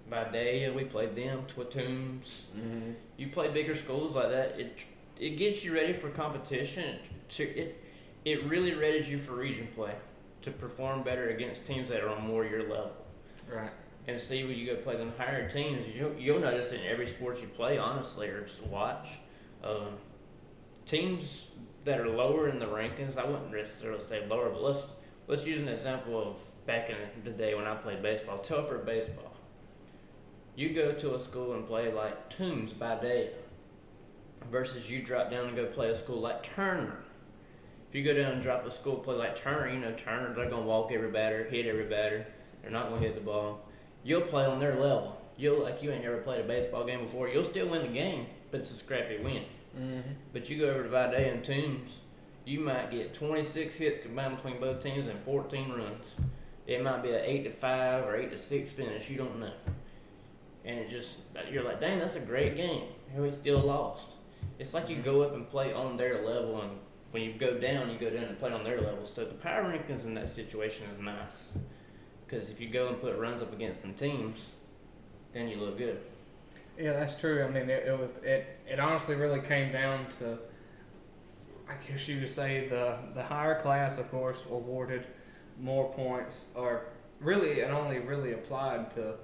Vidalia, we played them. Twatoons.
Mm-hmm.
You play bigger schools like that. It it gets you ready for competition. To it it really readies you for region play to perform better against teams that are on more your level.
Right.
And see when you go play them higher teams, you you'll notice in every sport you play, honestly, or watch, um, teams that are lower in the rankings. I wouldn't necessarily say lower, but let's let's use an example of back in the day when I played baseball. Telfair baseball. You go to a school and play like Toombs by day, versus you drop down and go play a school like Turner. If you go down and drop a school play like Turner, you know Turner, they're gonna walk every batter, hit every batter. They're not gonna hit the ball. You'll play on their level. You'll like you ain't never played a baseball game before. You'll still win the game, but it's a scrappy win.
Mm-hmm.
But you go over to Vidalia and Toombs, you might get 26 hits combined between both teams and 14 runs. It might be an eight to five or eight to six finish. You don't know. And it just you're like, dang, that's a great game. And we still lost. It's like you go up and play on their level, and when you go down, you go down and play on their level. So the power rankings in that situation is nice, because if you go and put runs up against some teams, then you look good.
Yeah, that's true. I mean, it, it was it. It honestly really came down to, I guess you could say the the higher class, of course, awarded more points, or really it only really applied to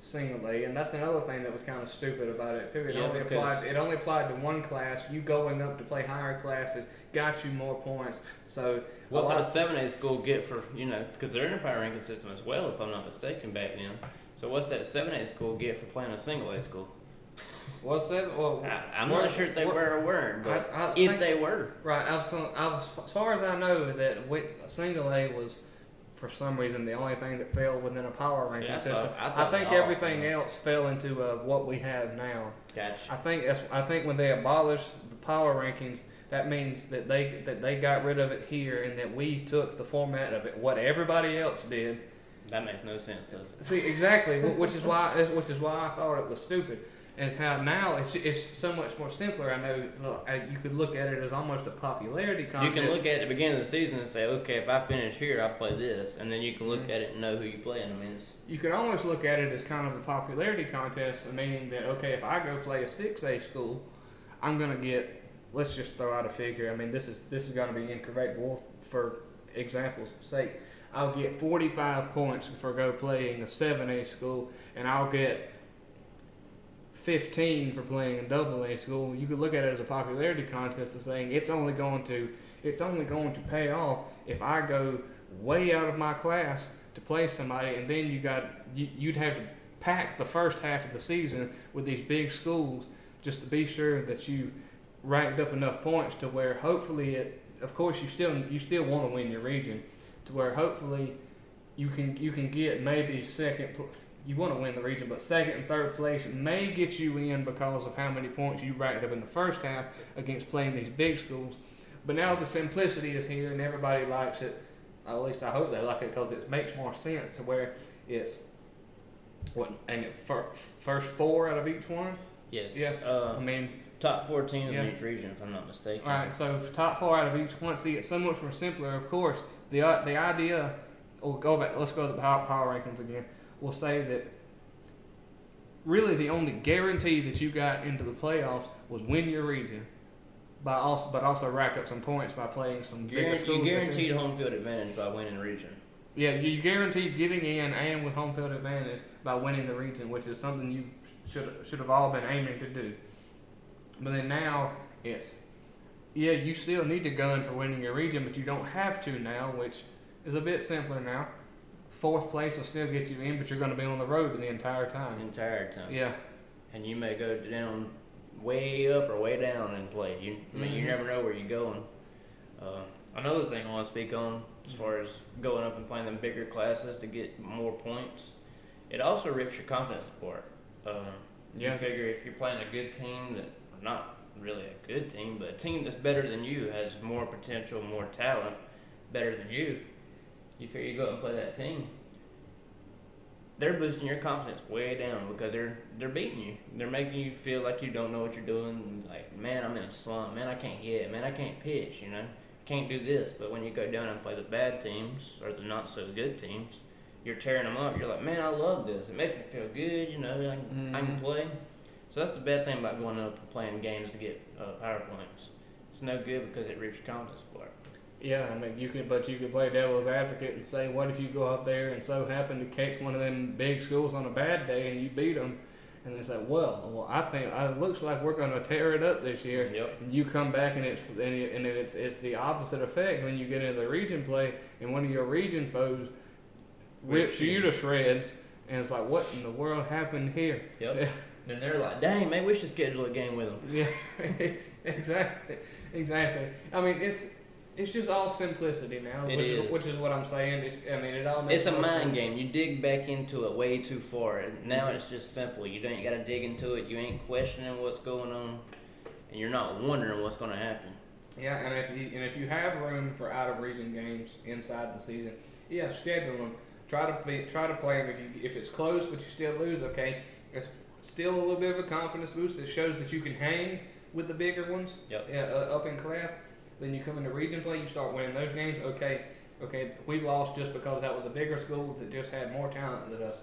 single A, and that's another thing that was kind of stupid about it too. It
Yeah,
only applied. It only applied to one class. You going up to play higher classes got you more points. So
What's
a
a seven A school get for you know because they're in a power ranking system as well, if I'm not mistaken, back then. So what's that seven A school get for playing a single A school?
what's that? Well,
I, I'm not sure if they
we're-
or weren't, but
I, I
if
think-
they were,
Right. I was, I was, as far as I know, that single A was, for some reason, the only thing that fell within a power
See,
ranking
I
system.
thought- I
I,
thought
think
all-
everything else fell into uh, what we have now.
gotcha.
I think that's, I think when they abolished the power rankings, that means that they that they got rid of it here, and that we took the format of it, what everybody else did.
That makes no sense, does it?
See exactly, which is why which is why I thought it was stupid. Is how now it's, it's so much more simpler. I know look, you could look at it as almost a popularity contest.
You can look at the beginning of the season and say, okay, if I finish here, I play this, and then you can look
Mhm.
at it and know who you play in. I mean, it's,
you could almost look at it as kind of a popularity contest, meaning that okay, if I go play a six A school, I'm gonna get. Let's just throw out a figure. I mean, this is this is gonna be incorrect, but we'll- for example's sake, I'll get 45 points for go playing a seven A school, and I'll get 15 for playing in double A school. You could look at it as a popularity contest of saying it's only going to it's only going to pay off if I go way out of my class to play somebody, and then you got you, you'd have to pack the first half of the season with these big schools just to be sure that you ranked up enough points to where hopefully it. Of course, you still you still want to win your region, to where hopefully you can you can get maybe second. You want to win the region, but second and third place may get you in because of how many points you racked up in the first half against playing these big schools. But now the simplicity is here, and everybody likes it. At least I hope they like it because it makes more sense to where it's what and it fir- first four out of each one.
yes.
Yeah.
Uh,
I mean,
top four teams
Yeah.
in each region, if I'm not mistaken.
all right. So top four out of each one. See, it's so much more simpler. Of course, the uh, the idea. We'll go back. Let's go to the power, power rankings again. We'll say that really the only guarantee that you got into the playoffs was win your region, by also but also rack up some points by playing some bigger
Guaran- you
schools. this
guaranteed home field advantage by winning the region.
Yeah, you guaranteed getting in and with home field advantage by winning the region, which is something you should should have all been aiming to do. But then now it's yeah, you still need to gun for winning your region, but you don't have to now, which is a bit simpler now. Fourth place will still get you in, but you're going to be on the road the entire time.
the entire time.
Yeah,
And you may go down way up or way down and play. You I mean, you
Mhm.
never know where you're going. Uh, another thing I want to speak on, as far as going up and playing them bigger classes to get more points, it also rips your confidence apart. Uh,
Yeah.
You figure if you're playing a good team that, not really a good team, but a team that's better than you, has more potential, more talent, better than you, you figure you go out and play that team. They're boosting your confidence way down because they're they're beating you. They're making you feel like you don't know what you're doing. Like, man, I'm in a slump. Man, I can't hit. Man, I can't pitch. You know, can't do this. But when you go down and play the bad teams or the not so good teams, you're tearing them up. You're like, man, I love this. It makes me feel good. You know, I can, I can
Mhm.
play. So that's the bad thing about going up and playing games to get uh, power points. It's no good because it rips your confidence apart.
Yeah, I mean, you could, but you could play devil's advocate and say, what if you go up there and so happen to catch one of them big schools on a bad day and you beat them, and they say, well, well, I think uh, it looks like we're going to tear it up this year.
Yep.
And you come back and it's and, it, and it's it's the opposite effect when you get into the region play and one of your region foes rips you. to shreds, and it's like, what in the world happened here?
Yep. and they're like, dang, maybe we should schedule a game with them.
Yeah, exactly, exactly. I mean, it's it's just all simplicity now, which is.
is.
which is what I'm saying. It's, I mean, it all makes
It's a mind
sense.
game. You dig back into it way too far. And now
Mhm.
it's just simple. You don't got to dig into it. You ain't questioning what's going on, and you're not wondering what's going to happen.
Yeah, and if you and if you have room for out of region games inside the season, yeah, schedule them. Try to play, try to play them. If you if it's close but you still lose, okay, it's still a little bit of a confidence boost. It shows that you can hang with the bigger ones.
Yep.
Yeah, uh, up in class. Then you come into region play, you start winning those games. Okay, okay, we lost just because that was a bigger school that just had more talent than us.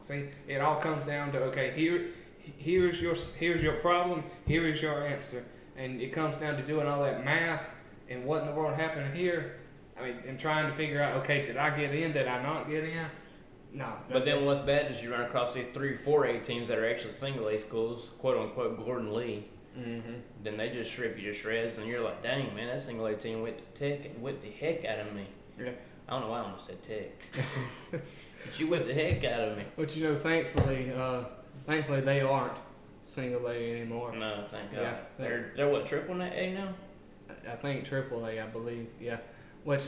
See, it all comes down to okay, here, here's your here's your problem, here is your answer, and it comes down to doing all that math and what in the world happened here. I mean, and trying to figure out okay, did I get in? Did I not get in? No.
But then what's bad is you run across these three, four A teams that are actually single A schools, quote unquote Gordon Lee.
Mm-hmm.
Then they just strip you to shreds, and you're like, dang man, that single A team whipped the tech and whipped the heck out of me.
Yeah.
I don't know why I almost said tech. but you whipped the heck out of me.
But you know, thankfully, uh, thankfully they aren't single A anymore.
No, thank God.
Yeah.
They're they're what triple A now?
I think triple A, I believe. Yeah, which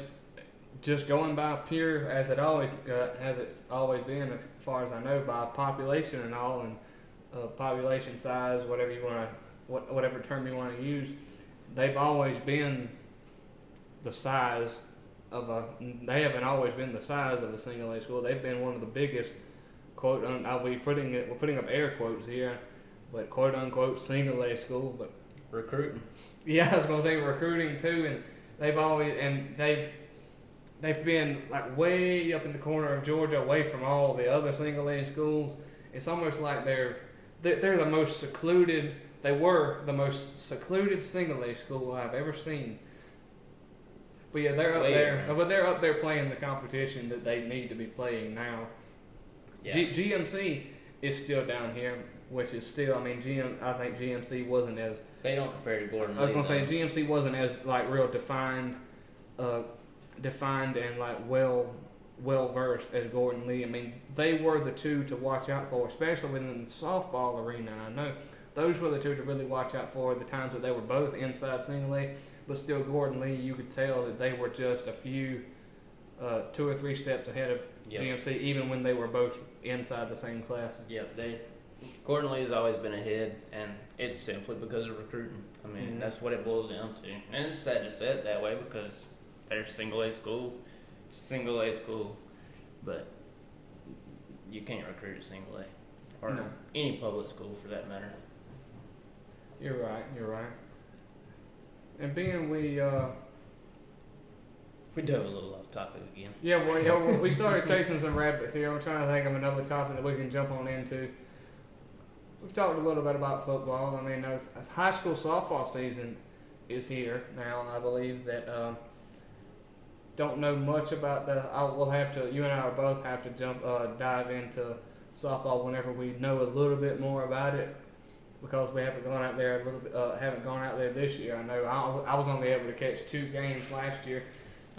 just going by pure as it always uh, as it's always been, as far as I know, by population and all, and uh, population size, whatever you want to, what, whatever term you want to use, they've always been the size of a. They haven't always been the size of a single A school. They've been one of the biggest. Quote, un, I'll be putting it. We're putting up air quotes here, but quote unquote single A school, but
Recruiting.
yeah, I was gonna say recruiting too, and they've always and they've they've been like way up in the corner of Georgia, away from all the other single A schools. It's almost like they're they're, they're the most secluded. They were the most secluded single A school I've ever seen. But yeah, they're up
Way
there.
around.
But they're up there playing the competition that they need to be playing now.
Yeah.
G- GMC is still down here, which is still. I mean, GM. I think GMC wasn't as
they don't compare to Gordon
I was gonna say. GMC wasn't as like real defined, uh, defined and like well well versed as Gordon Lee. I mean, they were the two to watch out for, especially within the softball arena. I know those were the two to really watch out for. The times that they were both inside single A, but still Gordon Lee, you could tell that they were just a few, uh, two or three steps ahead of
Yep.
GMC, even when they were both inside the same class.
Yeah, they Gordon Lee has always been ahead, and it's simply because of recruiting. I mean,
Mhm.
that's what it boils down to. And it's sad to say it that way because they're single A school, single A school, but you can't recruit a single A or
No.
any public school for that matter.
You're right. You're right. And being we. Uh,
We dove a little off topic again.
Yeah, well, yeah, we started chasing some rabbits here. I'm trying to think of another topic that we can jump on into. We've talked a little bit about football. I mean, as, as high school softball season is here now, I believe that. Um, don't know much about the. I will have to. You and I will both have to jump, uh, dive into softball whenever we know a little bit more about it, because we haven't gone out there a little bit. Uh, haven't gone out there this year. I know. I, I was only able to catch two games last year.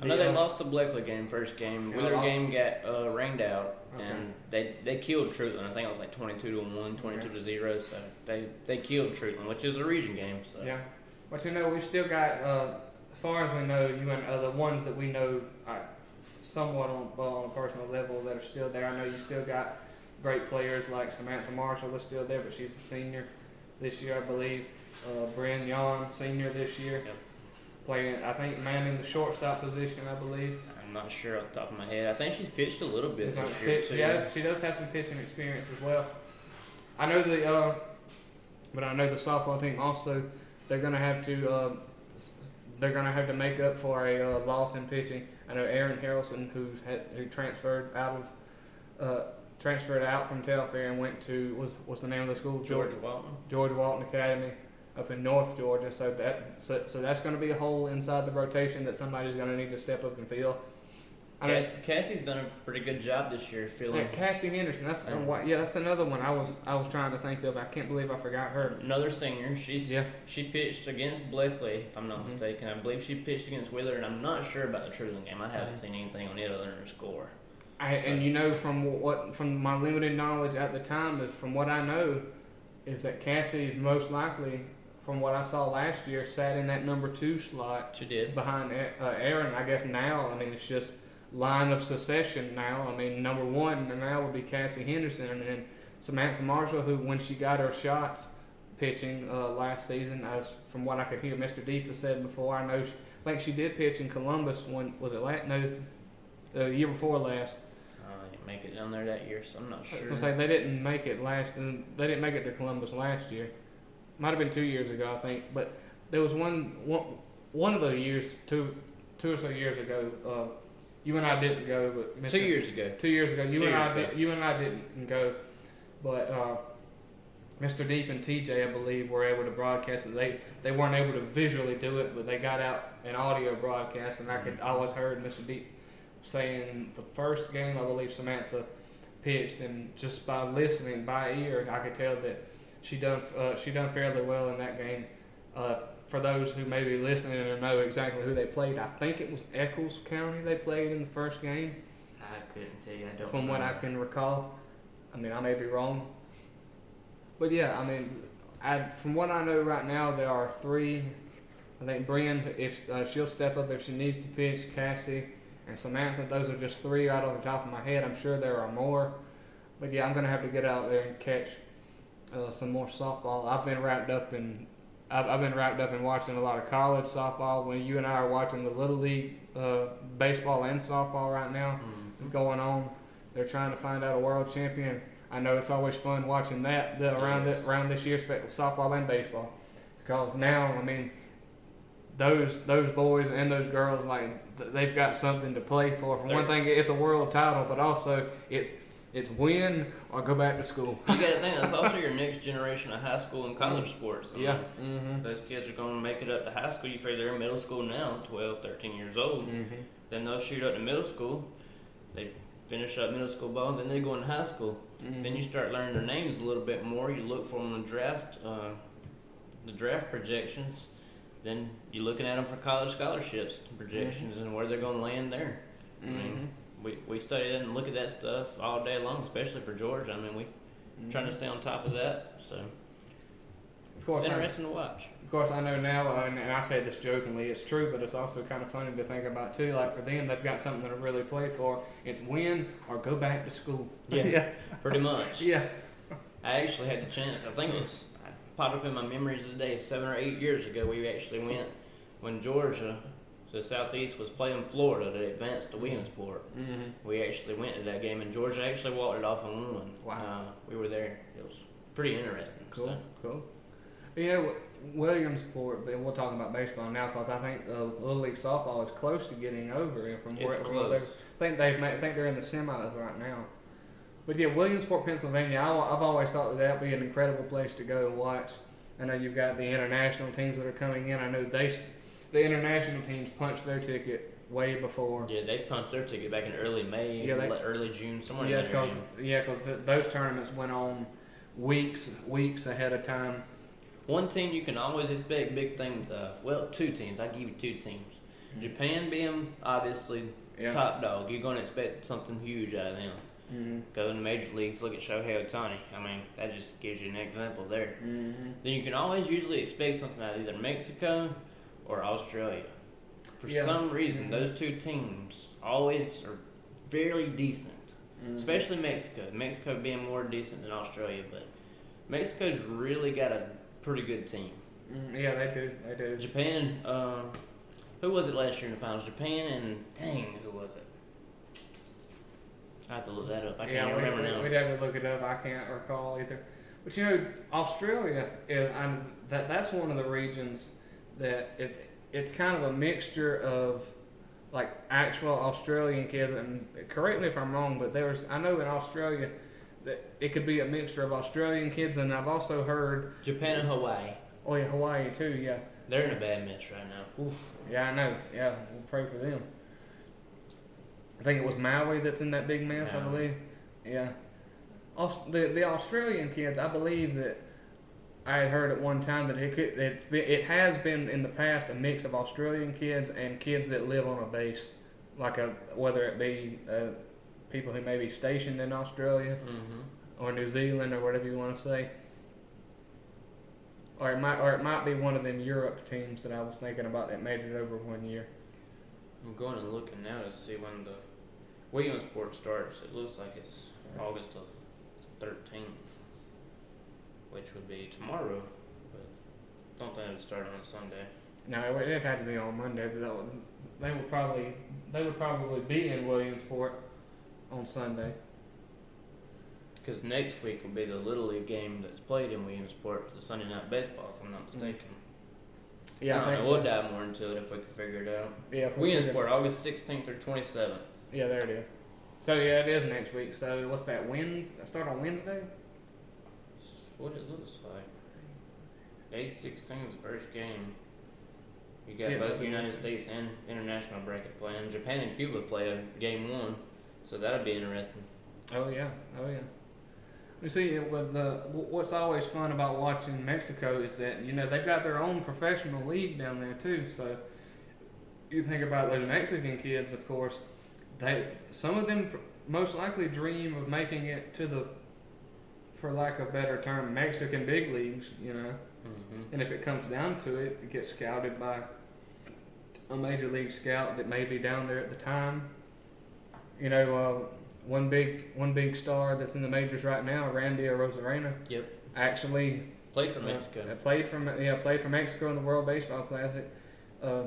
I know
The,
they
uh,
lost the Blakely game first game. Wheeler game got uh, rained out,
Okay.
and they they killed Treutlen. I think it was like 22 to 1, 22 to 0. So they, they killed Treutlen, which is a region game. So
Yeah, but you know we've still got uh, as far as we know, you and uh, the ones that we know are somewhat on, well, on a personal level that are still there. I know you still got great players like Samantha Marshall is still there, but she's a senior this year, I believe. Uh, Bryn Yon, senior this year,
Yep.
playing I think manning the shortstop position, I believe.
I'm not sure off the top of my head. I think she's pitched a little bit this year too.
Yes, she does have some pitching experience as well. I know the, uh, but I know the softball team also. They're gonna have to, uh, they're gonna have to make up for a uh, loss in pitching. I know Aaron Harrelson, who had, who transferred out of, uh, transferred out from Telfair and went to was what's the name of the school?
George Walton.
George Walton Academy up in North Georgia. So that so, so that's going to be a hole inside the rotation that somebody's going to need to step up and fill. I
Cass- Cassie's done a pretty good job this year
yeah,
filling.
Cassie Henderson. That's
Yeah.
that's another one I was I was trying to think of. I can't believe I forgot her.
Another singer. She's
Yeah,
she pitched against Blakely, if I'm not
Mhm.
mistaken. I believe she pitched against Wheeler, and I'm not sure about the Treutlen game. I haven't
Mhm.
seen anything on it other than her score.
I, and you know from what from my limited knowledge at the time is from what I know is that Cassie most likely from what I saw last year sat in that number two slot
She did.
behind uh, Aaron. I guess now, I mean, it's just line of succession now. I mean, number one now would be Cassie Henderson, and then Samantha Marshall, who when she got her shots pitching uh, last season, as from what I could hear, Mr. Deep has said before, I know she, I think she did pitch in Columbus when was it last? No, the year before last.
Make it down there that year, so I'm not
I was
sure.
gonna say they didn't make it last, they didn't make it to Columbus last year. Might have been two years ago, I think. But there was one one one of the years, two two or so years ago. Uh, you and I didn't go, but Mr.
Two years ago.
Two years ago, you
Two
and I
ago.
did. You and I didn't go, but uh, Mr. Deep and TJ, I believe, were able to broadcast it. They they weren't able to visually do it, but they got out an audio broadcast, and I could I always heard Mr. Deep saying the first game I believe Samantha pitched, and just by listening by ear, I could tell that she done uh, she done fairly well in that game. Uh, for those who may be listening and know exactly who they played, I think it was Echols County they played in the first game
I couldn't tell you. I don't
from what I can recall. I mean, I may be wrong, but yeah, I mean, I, from what I know right now, there are three. I think Brian, if uh, she'll step up if she needs to pitch, Cassie and Samantha. Those are just three right off the top of my head. I'm sure there are more, but yeah, I'm gonna have to get out there and catch uh, some more softball. I've been wrapped up in. I've, I've been wrapped up in watching a lot of college softball. When you and I are watching the little league uh, baseball and softball right now
Mhm.
going on. They're trying to find out a world champion. I know it's always fun watching that the, around
Yes.
the, around this year, softball and baseball, because now I mean, those those boys and those girls like they've got something to play for. For one thing, it's a world title, but also it's it's win or go back to school.
You got to think that's also your next generation of high school and college sports. I mean,
Yeah. Mm-hmm.
Those kids are going to make it up to high school. You figure they're in middle school now, 12, 13 years old.
Mm-hmm.
Then they'll shoot up to middle school. They finish up middle school ball. Then they go into high school.
Mm-hmm.
Then you start learning their names a little bit more. You look for them in the draft, uh, the draft projections. Then you're looking at them for college scholarships projections and where they're going to land there.
Mm-hmm.
We, we study that and look at that stuff all day long, especially for Georgia. I mean, we trying to stay on top of that. So
Of course,
it's
I,
interesting to watch.
Of course, I know now, uh, and, and I say this jokingly, it's true, but it's also kind of funny to think about too. Like for them, they've got something to really play for. It's win or go back to school.
Yeah.
yeah,
Pretty much.
yeah.
I actually had the chance. I think it was I popped up in my memories today. Seven or eight years ago, we actually went when Georgia, the Southeast, was playing Florida to advance to Williamsport.
Mm-hmm.
We actually went to that game, and Georgia actually walked it off and won.
Wow.
Uh, we were there. It was pretty interesting.
Cool,
So,
cool. You know, Williamsport, but we'll talk about baseball now because I think uh, Little League softball is close to getting over. And from
it's
where, from
close.
I think they've I think they're in the semis right now. But yeah, Williamsport, Pennsylvania. I, have always thought that that'd be an incredible place to go and watch. I know you've got the international teams that are coming in. I know they, the international teams punched their ticket way before.
Yeah, they punched their ticket back in early May,
Yeah, they-
early June, somewhere
Yeah, because yeah, because those tournaments went on weeks weeks ahead of time.
One team you can always expect big things of. Well, two teams. I give you two teams. Mm-hmm. Japan being obviously
Yeah.
top dog, you're going to expect something huge out of them.
Mm-hmm.
Go in the major leagues, look at Shohei Ohtani. I mean, that just gives you an example there.
Mm-hmm.
Then you can always usually expect something out of either Mexico or Australia. For
Yeah.
some reason,
Mhm.
those two teams always are fairly decent,
Mm-hmm.
especially Mexico. Mexico being more decent than Australia, but Mexico's really got a pretty good team.
Mm, yeah, they do. They do.
Japan, uh, who was it last year in the finals? Japan and dang, who was it? I have to look that up. I can't
yeah, we,
remember
we,
now.
We'd have to look it up. I can't recall either. But you know, Australia is I'm, that that's one of the regions that it's it's kind of a mixture of like actual Australian kids. And correct me if I'm wrong, but there's I know in Australia that it could be a mixture of Australian kids, and I've also heard
Japan and Hawaii,
oh yeah Hawaii too. Yeah,
they're in a bad mess right now. Oof.
yeah I know. Yeah, we'll pray for them. I think it was Maui that's in that big mess. I believe. Yeah. The the Australian kids, I believe that I had heard at one time that it could it's been, it has been in the past a mix of Australian kids and kids that live on a base, like a whether it be uh, people who may be stationed in Australia
Mm-hmm.
or New Zealand or whatever you want to say. Or it might or it might be one of them Europe teams that I was thinking about that made it over one year.
I'm going and looking now to see when the Williamsport starts. It looks like it's August the 13th, which would be tomorrow, but don't think it would start on Sunday.
No, it would- it had to be on Monday, but would, they would probably they would probably be in Williamsport on Sunday.
Because next week will be the Little League game that's played in Williamsport, the Sunday Night Baseball, if I'm not mm. mistaken.
Yeah,
I
I
know. We'll dive more into it if we can figure it out.
Yeah, if we
Williamsport, August 16th through 27th.
Yeah, there it is. So yeah, it is next week. So what's that? Wednesday? Start on Wednesday?
What it looks like. 8 16 is the first game. You got
Yeah,
both United. States and international bracket playing. Japan and Cuba play a game one, so that'll be interesting.
Oh yeah, oh yeah. You see, with the what's always fun about watching Mexico is that you know they've got their own professional league down there too. So you think about those Mexican kids, of course, they some of them most likely dream of making it to the, for lack of a better term, Mexican big leagues. You know,
Mm-hmm.
and if it comes down to it, it gets scouted by a major league scout that may be down there at the time. You know, uh, one big one big star that's in the majors right now, Randy Arozarena.
Yep.
Actually,
Played for
uh,
Mexico.
uh, played from yeah played for Mexico in the World Baseball Classic. Uh,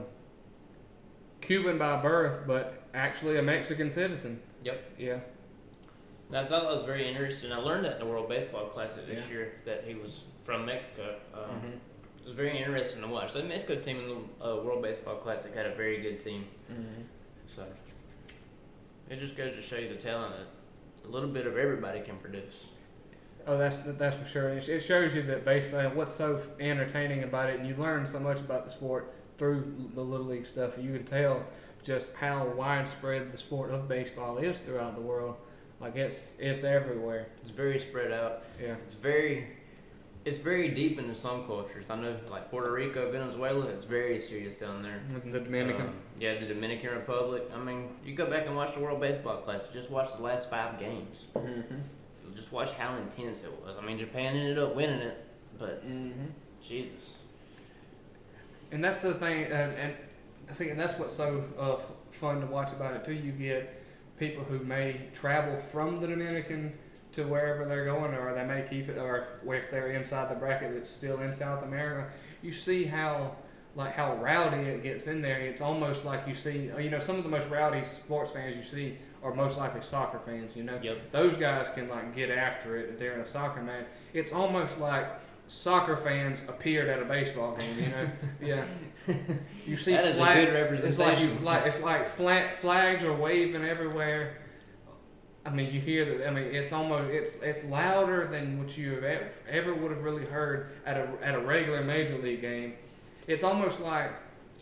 Cuban by birth, but actually a Mexican citizen.
Yep.
Yeah.
And I thought that was very interesting. I learned that in the World Baseball Classic this
Yeah.
year that he was from Mexico. Um,
Mhm.
It was very interesting to watch. So the Mexico team in the uh, World Baseball Classic had a very good team.
Mhm.
So it just goes to show you the talent that a little bit of everybody can produce.
Oh, that's that's for sure. It shows you that baseball. What's so entertaining about it, and you learn so much about the sport through the little league stuff. You can tell just how widespread the sport of baseball is throughout the world. Like it's it's everywhere.
It's very spread out.
Yeah.
It's very, it's very deep into some cultures. I know, like Puerto Rico, Venezuela, it's very serious down there.
The Dominican.
Um, yeah, the Dominican Republic. I mean, you go back and watch the World Baseball Classic. Just watch the last five games.
mm-hmm.
Just watch how intense it was. I mean, Japan ended up winning it, but
Mm-hmm.
Jesus.
And that's the thing, and, and see, and that's what's so uh, fun to watch about it too. You get people who may travel from the Dominican to wherever they're going, or they may keep it, or if, if they're inside the bracket that's still in South America. You see how like how rowdy it gets in there. It's almost like you see, you know, some of the most rowdy sports fans you see are most likely soccer fans. You know,
Yep.
those guys can like get after it during a soccer match. It's almost like soccer fans appeared at a baseball game. You know, yeah. You see
That is a
flag-
good
It's like you like it's like flag, flags are waving everywhere. I mean, you hear that. I mean, it's almost it's it's louder than what you have ever, ever would have really heard at a at a regular major league game. It's almost like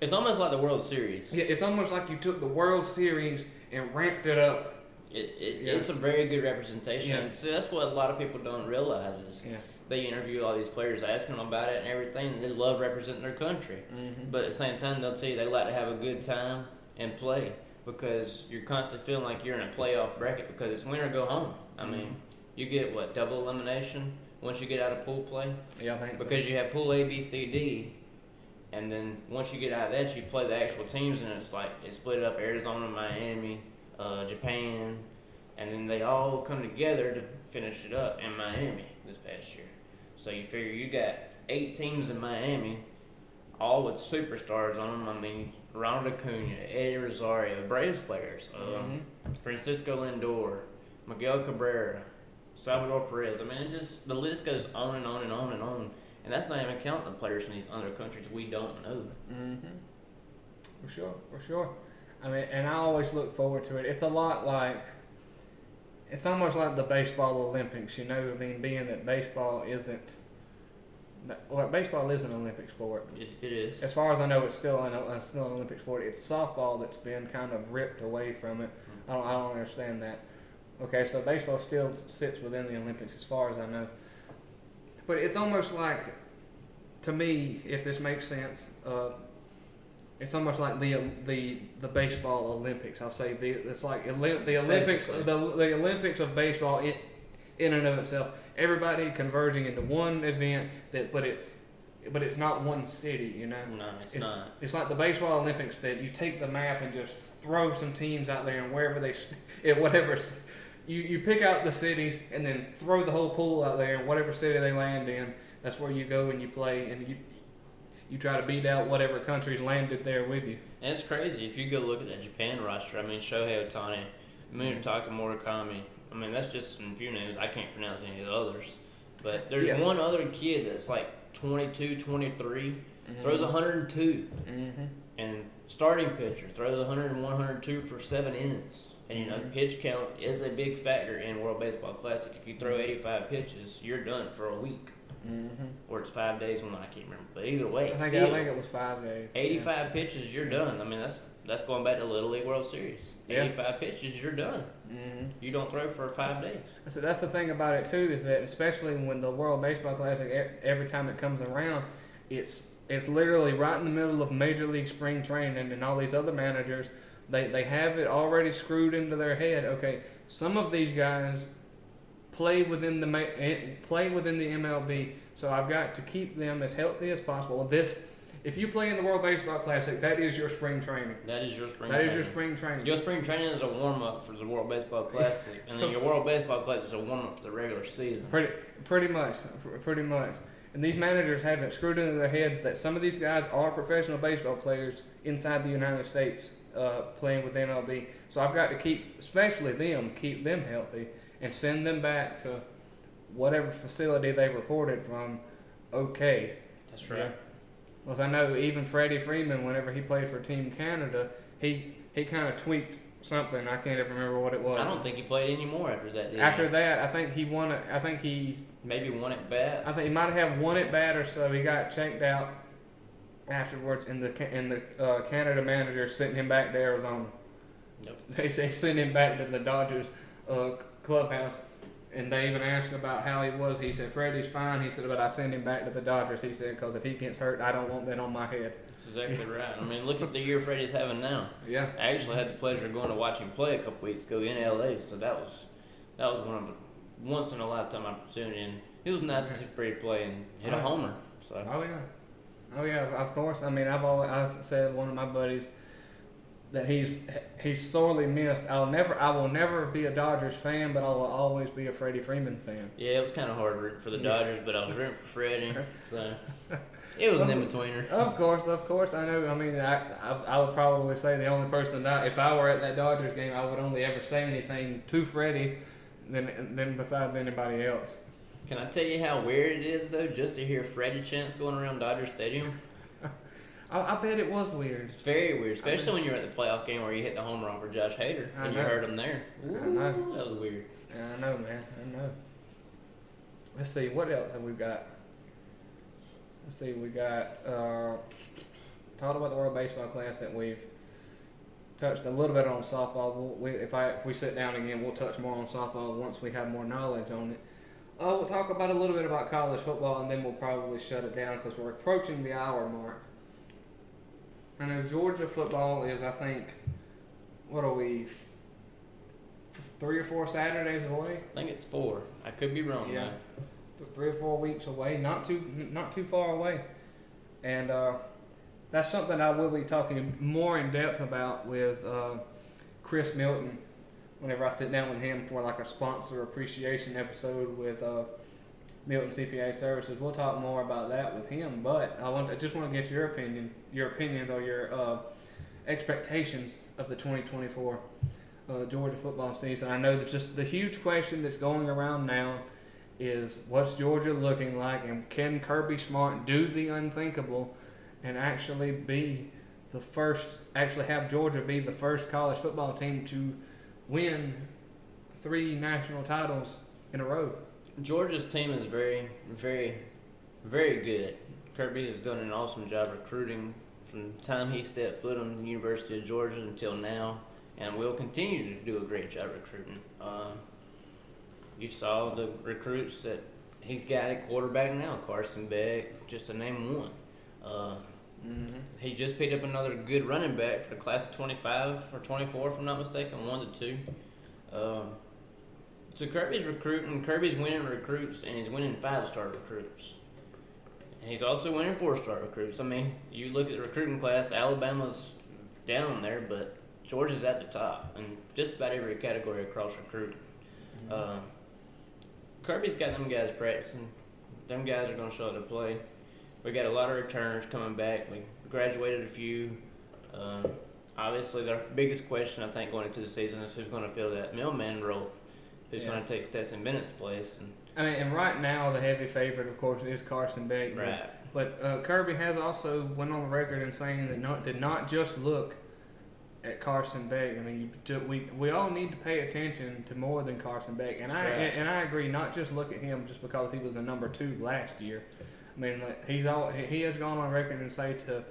It's almost like the World Series.
yeah, it's almost like you took the World Series and ramped it up.
It, it,
Yeah.
It's a very good representation.
Yeah.
See, that's what a lot of people don't realize is
Yeah.
They interview all these players, asking them about it and everything. And they love representing their country,
Mm-hmm.
but at the same time, they'll tell you they like to have a good time and play because you're constantly feeling like you're in a playoff bracket because it's win or go home. I
Mhm.
mean, you get what double elimination once you get out of pool play
Yeah, I think so.
because you have pool A, B, C, D. And then once you get out of that, you play the actual teams, and it's like it's split up Arizona, Miami, uh, Japan, and then they all come together to finish it up in Miami this past year. So you figure you got eight teams in Miami, all with superstars on them. I mean, Ronald Acuna, Eddie Rosario, the Braves players, um, Francisco Lindor, Miguel Cabrera, Salvador Perez. I mean, it just the list goes on and on and on and on. And that's not even counting the players from these other countries we don't know.
Mm-hmm. For sure, for sure. I mean, and I always look forward to it. It's a lot like, it's almost like the baseball Olympics. You know, I mean, being that baseball isn't, well, baseball is an Olympic sport.
It, it is.
As far as I know, it's still an uh, still an Olympic sport. It's softball that's been kind of ripped away from it. I don't I don't understand that. Okay, so baseball still sits within the Olympics as far as I know. But it's almost like, to me, if this makes sense, uh, it's almost like the the the baseball Olympics. I'll say the it's like the Olympics the,
Basically.
the Olympics of baseball in in and of itself. Everybody converging into one event that, but it's but it's not one city. You know.
No, it's,
It's-
not.
It's like the baseball Olympics that you take the map and just throw some teams out there and wherever they, at whatever, you, you pick out the cities and then throw the whole pool out there and whatever city they land in, that's where you go and you play and you, you try to beat out whatever countries landed there with you.
And it's crazy if you go look at that Japan roster. I mean, Shohei Ohtani, Munetaka Murakami. I mean, that's just some few names. I can't pronounce any of the others. But there's
Yeah.
one other kid that's like 22, 23, throws 102,
Mm-hmm.
and starting pitcher throws 101, 102 for seven innings. And you know,
Mhm.
pitch count is a big factor in World Baseball Classic. If you throw 85 pitches, you're done for a week,
Mm-hmm.
or it's five days. One I can't remember, but either way,
I think
still,
I think it was five days.
85 pitches, you're done. I mean, that's that's going back to Little League World Series.
Yeah.
85 pitches, you're done.
Mm-hmm.
You don't throw for five days.
So that's the thing about it too is that especially when the World Baseball Classic e- every time it comes around, it's it's literally right in the middle of Major League Spring Training and all these other managers. They they have it already screwed into their head. Okay, some of these guys play within the eh, play within the MLB, so I've got to keep them as healthy as possible. This. If you play in the World Baseball Classic, that is your spring training.
That is your spring.
That is
training.
your spring training.
Your spring training is a warm up for the World Baseball Classic, and then your World Baseball Classic is a warm up for the regular season.
Pretty, pretty much, pretty much. And these managers haven't screwed into their heads that some of these guys are professional baseball players inside the United States, uh, playing with MLB. So I've got to keep, especially them, keep them healthy and send them back to whatever facility they reported from. Okay.
That's right.
Well, I know even Freddie Freeman, whenever he played for Team Canada, he he kind of tweaked something. I can't even remember what it was.
I don't think he played anymore after that. Did he?
After that, I think he won it. I think he
maybe one at bat.
I think he might have one at bat or so. He got checked out afterwards, and the Ca- and the uh, Canada manager sent him back to Arizona.
Yep.
They they sent him back to the Dodgers uh, clubhouse, and they even asked about how he was. He said Freddie's fine. He said, but I sent him back to the Dodgers. He said because if he gets hurt, I don't want that on my head.
That's exactly right. I mean, look at the year Freddie's having now.
Yeah.
I actually had the pleasure of going to watch him play a couple weeks ago in LA, so that was that was one of the once in a lifetime opportunity. And it was nice to see Freddie play and hit a
oh,
homer. So
Oh yeah, oh yeah. Of course. I mean, I've always I said one of my buddies that he's he's sorely missed. I'll never I will never be a Dodgers fan, but I will always be a Freddie Freeman fan.
yeah, it was kind of hard rooting for the. Dodgers, but I was rooting for Freddie. So it was an in betweener.
Of course, of course. I know. I mean, I, I I would probably say the only person that if I were at that Dodgers game, I would only ever say anything to Freddie, than than besides anybody else.
Can I tell you how weird it is though, just to hear Freddie chants going around Dodger Stadium?
I, I bet it was weird.
It's very weird, especially when you're at the playoff game where you hit the home run for Josh Hader
I
and you heard him there.
I know.
Ooh, That was weird.
I know, man. I know. Let's see, what else have we got? Let's see, we got uh, talked about the World Baseball Classic. That we've touched a little bit on softball. We'll, we, if I if we sit down again, we'll touch more on softball once we have more knowledge on it. Uh, we'll talk about a little bit about college football, and then we'll probably shut it down because we're approaching the hour mark. I know Georgia football is, I think, what are we, f- three or four Saturdays away?
I think it's four. I could be wrong.
Yeah.
though.
three or four weeks away, not too not too far away, and uh, that's something I will be talking more in depth about with uh, Chris Milton whenever I sit down with him for like a sponsor appreciation episode with uh, Milton CPA Services. We'll talk more about that with him. But I want I just want to get your opinion, your opinions or your uh, expectations of the 2024 uh, Georgia football season. I know that just the huge question that's going around now is what's Georgia looking like, and can Kirby Smart do the unthinkable and actually be the first, actually have Georgia be the first college football team to win three national titles in a row?
Georgia's team is very, very, very good. Kirby has done an awesome job recruiting from the time he stepped foot on the University of Georgia until now, and will continue to do a great job recruiting. Um, you saw the recruits that he's got at quarterback now, Carson Beck, just to name one. Uh,
Mm-hmm.
he just picked up another good running back for the class of 25 or 24, if I'm not mistaken, one to two. Um, so Kirby's recruiting, Kirby's winning recruits, and he's winning five-star recruits. And he's also winning four-star recruits. I mean, you look at the recruiting class, Alabama's down there, but Georgia's at the top in just about every category across recruiting. Uh, Kirby's got them guys practicing. Them guys are going to show up to play. We got a lot of returners coming back. We graduated a few. Um, obviously, the biggest question I think going into the season is who's going to fill that middleman role. Who's
Yeah.
going to take Stetson Bennett's place? And
I mean, and right now the heavy favorite, of course, is Carson Beck. but-
right,
But uh, Kirby has also went on the record and saying that not did not just look at Carson Beck. I mean, you we we all need to pay attention to more than Carson Beck, and I
Right.
and, and I agree. Not just look at him just because he was a number two last year. I mean, like, he's all he he has gone on record and say to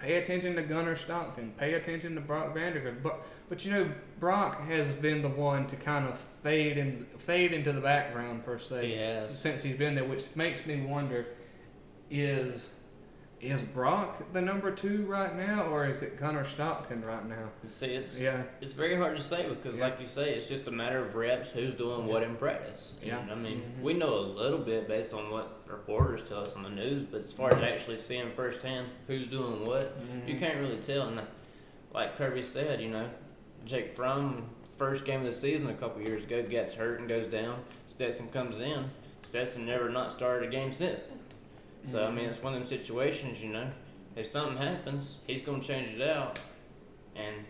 pay attention to Gunnar Stockton, pay attention to Brock Vandergriff. But but you know, Brock has been the one to kind of fade in fade into the background per se since he's been there, which makes me wonder: is is Brock the number two right now, or is it Gunnar Stockton right now?
See, it's
Yeah,
it's very hard to say because,
Yeah.
like you say, it's just a matter of reps. Who's doing what in practice?
Yeah.
And, I mean,
Mhm.
we know a little bit based on what reporters tell us on the news, but as far as actually seeing firsthand who's doing what, You
Mhm.
can't really tell. And like Kirby said, you know, Jake Fromm, first game of the season a couple years ago, gets hurt and goes down. Stetson comes in. Stetson never not started a game since So, I mean,
Mhm.
it's one of them situations, you know, if something happens, he's going to change it out. And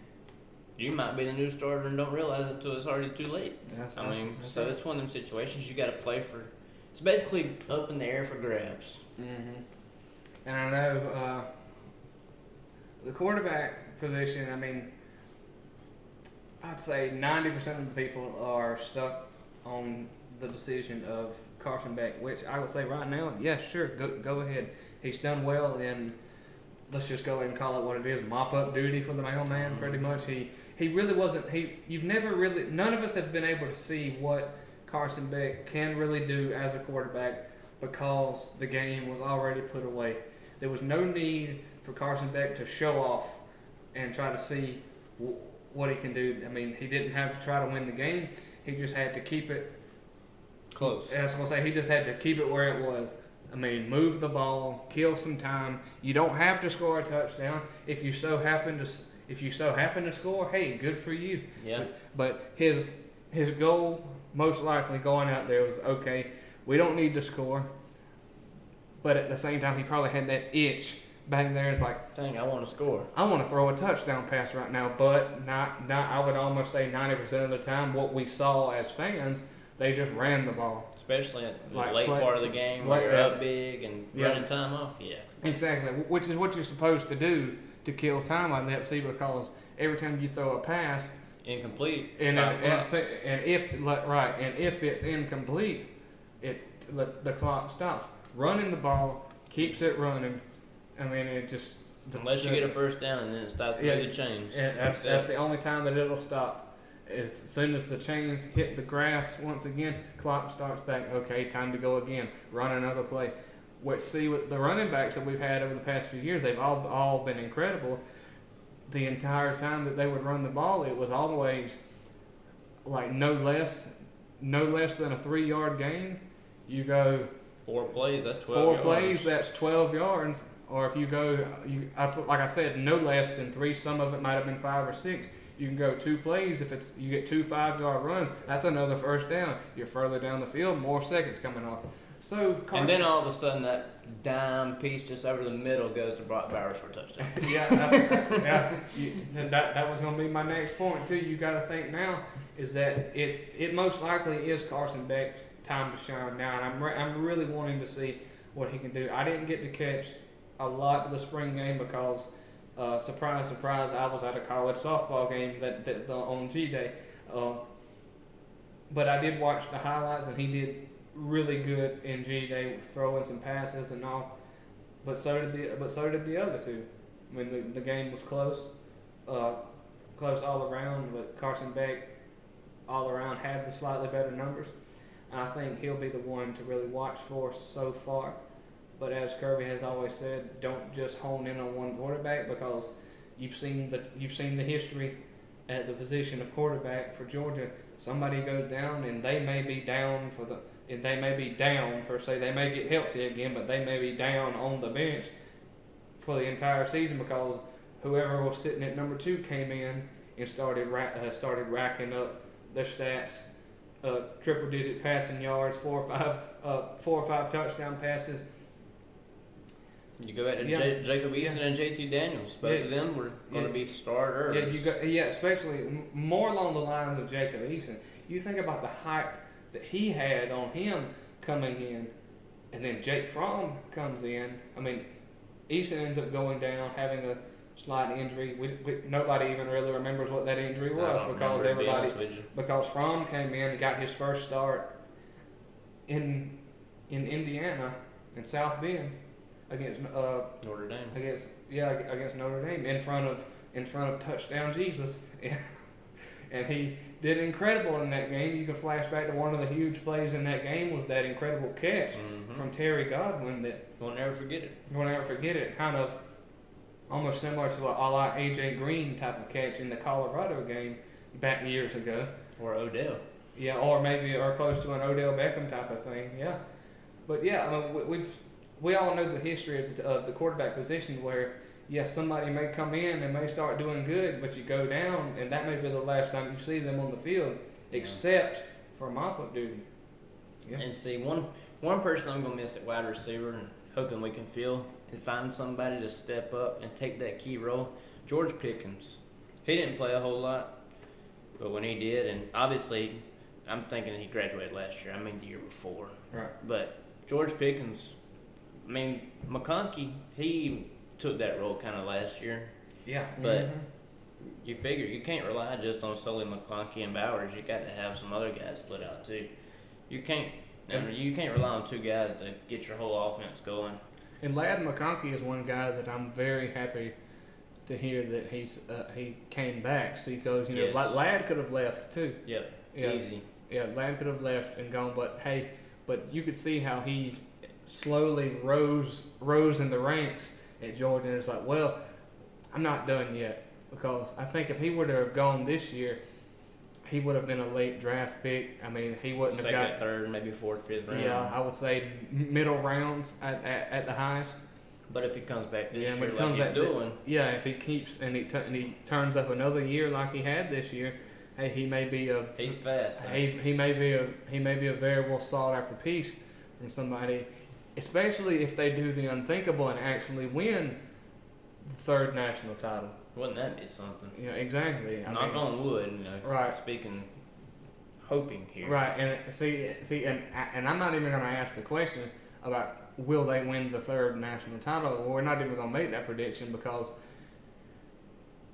you might be the new starter and don't realize it until it's already too late.
That's-
I
that's-
mean,
that's
so
right.
it's one of them situations you got to play for. It's basically up in the air for grabs.
Mhm. And I know uh, the quarterback position. I mean, I'd say ninety percent of the people are stuck on the decision of Carson Beck, which I would say right now, yeah, sure, go go ahead. He's done well in. Let's just go ahead and call it what it is, mop up duty for the mailman. Mm-hmm. Pretty much, he he really wasn't. He you've never really. None of us have been able to see what Carson Beck can really do as a quarterback because the game was already put away. There was no need for Carson Beck to show off and try to see w- what he can do. I mean, he didn't have to try to win the game. He just had to keep it.
Close.
That's what I say. He just had to keep it where it was. I mean, move the ball, kill some time. You don't have to score a touchdown. If you so happen to, if you so happen to score, hey, good for you.
Yeah.
But his his goal, most likely going out there, was okay. We don't need to score, but at the same time, he probably had that itch back there. It's like
Dang, I want to score.
I want to throw a touchdown pass right now, but not not. I would almost say ninety percent of the time, what we saw as fans, they just ran the ball.
Especially at the
Like
late
play-
part of the game where you're up big and
Yeah.
running time off. Yeah.
Exactly, which is what you're supposed to do to kill time like that. See, because every time you throw a pass,
Incomplete.
And, and, and,
clock.
se- and if right, and if it's incomplete, it the, the clock stops. Running the ball keeps it running. I mean, it just the,
Unless you
the-
get a first down and then it starts
Yeah.
the chains.
that's that's the only time that it'll stop. As soon as the chains hit the grass once again, clock starts back. Okay, time to go again. Run another play. Which see with the running backs that we've had over the past few years, they've all all been incredible. The entire time that they would run the ball, it was always like no less, no less than a three yard gain. You go
Four plays, that's 12
four
yards.
plays, that's 12 yards. Or if you go, you like I said, no less than three. Some of it might have been five or six. You can go two plays. If it's you get two five-yard runs, that's another first down. You're further down the field, more seconds coming off. So Carson,
And then all of a sudden, that dime piece just over the middle goes to Brock Bowers for a touchdown.
yeah, that's, yeah, you, that that was going to be my next point too. You got to think now is that it it most likely is Carson Beck's time to shine now, and I'm re- I'm really wanting to see what he can do. I didn't get to catch a lot of the spring game because uh, surprise, surprise, I was at a college softball game that, that on G Day. Uh, but I did watch the highlights, and he did really good in G Day, throwing some passes and all. But so did the but so did the other two. I mean, the, the game was close, uh, close all around. But Carson Beck, all around, had the slightly better numbers. And I think he'll be the one to really watch for so far. But as Kirby has always said, don't just hone in on one quarterback because you've seen the you've seen the history at the position of quarterback for Georgia. Somebody goes down and they may be down for the and they may be down per se. They may get healthy again, but they may be down on the bench for the entire season because whoever was sitting at number two came in and started ra- uh, started racking up their stats, uh, triple digit passing yards, four or five uh, four or five touchdown passes.
You go back to
Yeah.
J- Jacob Eason and JT Daniels. Both
Yeah.
of them were going to be starters.
Yeah, you got yeah, especially more along the lines of Jacob Eason. You think about the hype that he had on him coming in, and then Jake Fromm comes in. I mean, Eason ends up going down, having a slight injury. We, we, nobody even really remembers what that injury was because
remember, to be
everybody
honest with you.
because Fromm came in and got his first start in in Indiana in South Bend against uh,
Notre Dame.
against yeah against Notre Dame in front of in front of touchdown Jesus, and he did incredible in that game. You can flash back to one of the huge plays in that game was that incredible catch
Mm-hmm.
from Terry Godwin that
We'll never forget it.
you'll never forget it. Kind of almost similar to a, a la AJ Green type of catch in the Colorado game back years ago.
Or Odell.
Yeah, or maybe or close to an Odell Beckham type of thing. Yeah, but yeah, I mean, we, we've we all know the history of the, of the quarterback position where yes, somebody may come in and may start doing good, but you go down, and that may be the last time you see them on the field, except for mop up duty. Yeah.
And see, one one person I'm going to miss at wide receiver and hoping we can fill and find somebody to step up and take that key role. George Pickens. He didn't play a whole lot, but when he did, and obviously, I'm thinking he graduated last year. I mean, the year before.
Right.
But George Pickens, I mean, McConkey, he took that role kind of last year.
Yeah,
But-
Mhm.
You figure you can't rely just on solely McConkey and Bowers. You got to have some other guys split out too. You can't. I mean, you can't rely on two guys to get your whole offense going.
And Ladd McConkey is one guy that I'm very happy to hear that he's uh, he came back. See, because you know,
Yes.
La- Ladd could have left too.
Yep,
Yeah,
easy.
Yeah, Ladd could have left and gone, but hey, but you could see how he slowly rose rose in the ranks at. And it's like, well, I'm not done yet because I think if he were to have gone this year, he would have been a late draft pick. I mean, he wouldn't
Second,
have got.
third, maybe fourth, fifth round.
Yeah, I would say middle rounds at, at, at the highest.
But if he comes back this
Yeah,
year like
comes
he's doing,
Yeah, if he keeps and he, t- and he turns up another year like he had this year, hey, he may be a
he's fast.
he, he may be a he may be a very well sought after piece from somebody, especially if they do the unthinkable and actually win the third national title.
Wouldn't that be something?
Know exactly. I
Knock
mean,
on wood, you know.
Right.
Speaking, hoping here.
Right, and see, see, and and I'm not even going to ask the question about will they win the third national title. We're not even going to make that prediction because.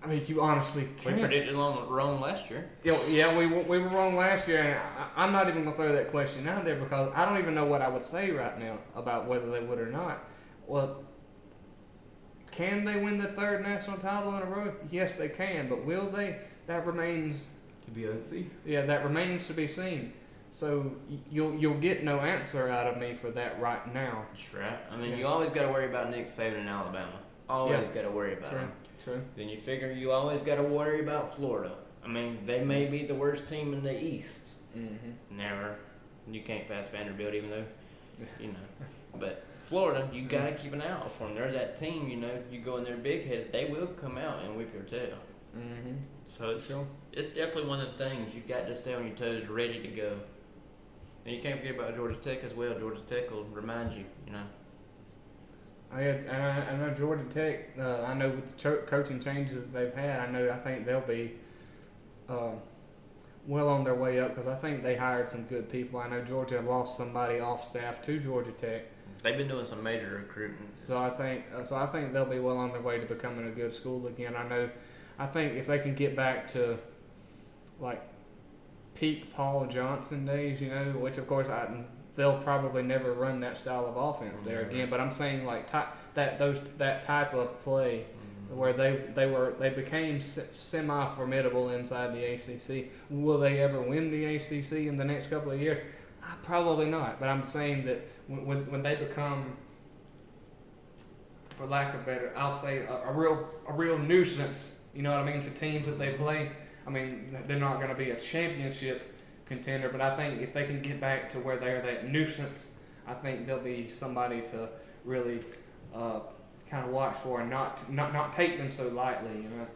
I mean, you honestly
We
can't.
predicted long wrong last year.
Yeah, yeah, we, we were wrong last year, and I, I'm not even gonna throw that question out there because I don't even know what I would say right now about whether they would or not. Well, can they win the third national title in a row? Yes, they can, but will they? That remains,
To be unseen.
yeah, that remains to be seen. So you'll you'll get no answer out of me for that right now.
That's right. I mean,
Yeah.
you always got to worry about Nick Saban in Alabama. Always got to worry about
True,
him.
True.
Then you figure you always got to worry about Florida. I mean, they may be the worst team in the East.
Mm-hmm.
Never. You can't pass Vanderbilt, even though you know. But Florida, you gotta keep an eye out for them. They're that team, you know. You go in there big headed, they will come out and whip your tail.
Mm-hmm.
So it's
Sure.
it's definitely one of the things you got to stay on your toes, ready to go. And you can't forget about Georgia Tech as well. Georgia Tech will remind you, you know.
I, and I, I know Georgia Tech. Uh, I know with the cho- coaching changes they've had, I know I think they'll be uh, well on their way up because I think they hired some good people. I know Georgia lost somebody off staff to Georgia Tech,
They've been doing some major recruiting.
so I think uh, so I think they'll be well on their way to becoming a good school again. I know. I think if they can get back to like peak Paul Johnson days, you know, which of course I they'll probably never run that style of offense there
Mhm.
again. But I'm saying like ty- that those that type of play
Mhm.
where they they were they became semi formidable inside the ACC. Will they ever win the ACC in the next couple of years? Probably not. But I'm saying that when when, when they become for lack of better, I'll say a, a real a real nuisance. You know what I mean to teams that they play. I mean they're not going to be a championship contender, but I think if they can get back to where they're that nuisance, I think they'll be somebody to really uh, kind of watch for and not not not take them so lightly. You know.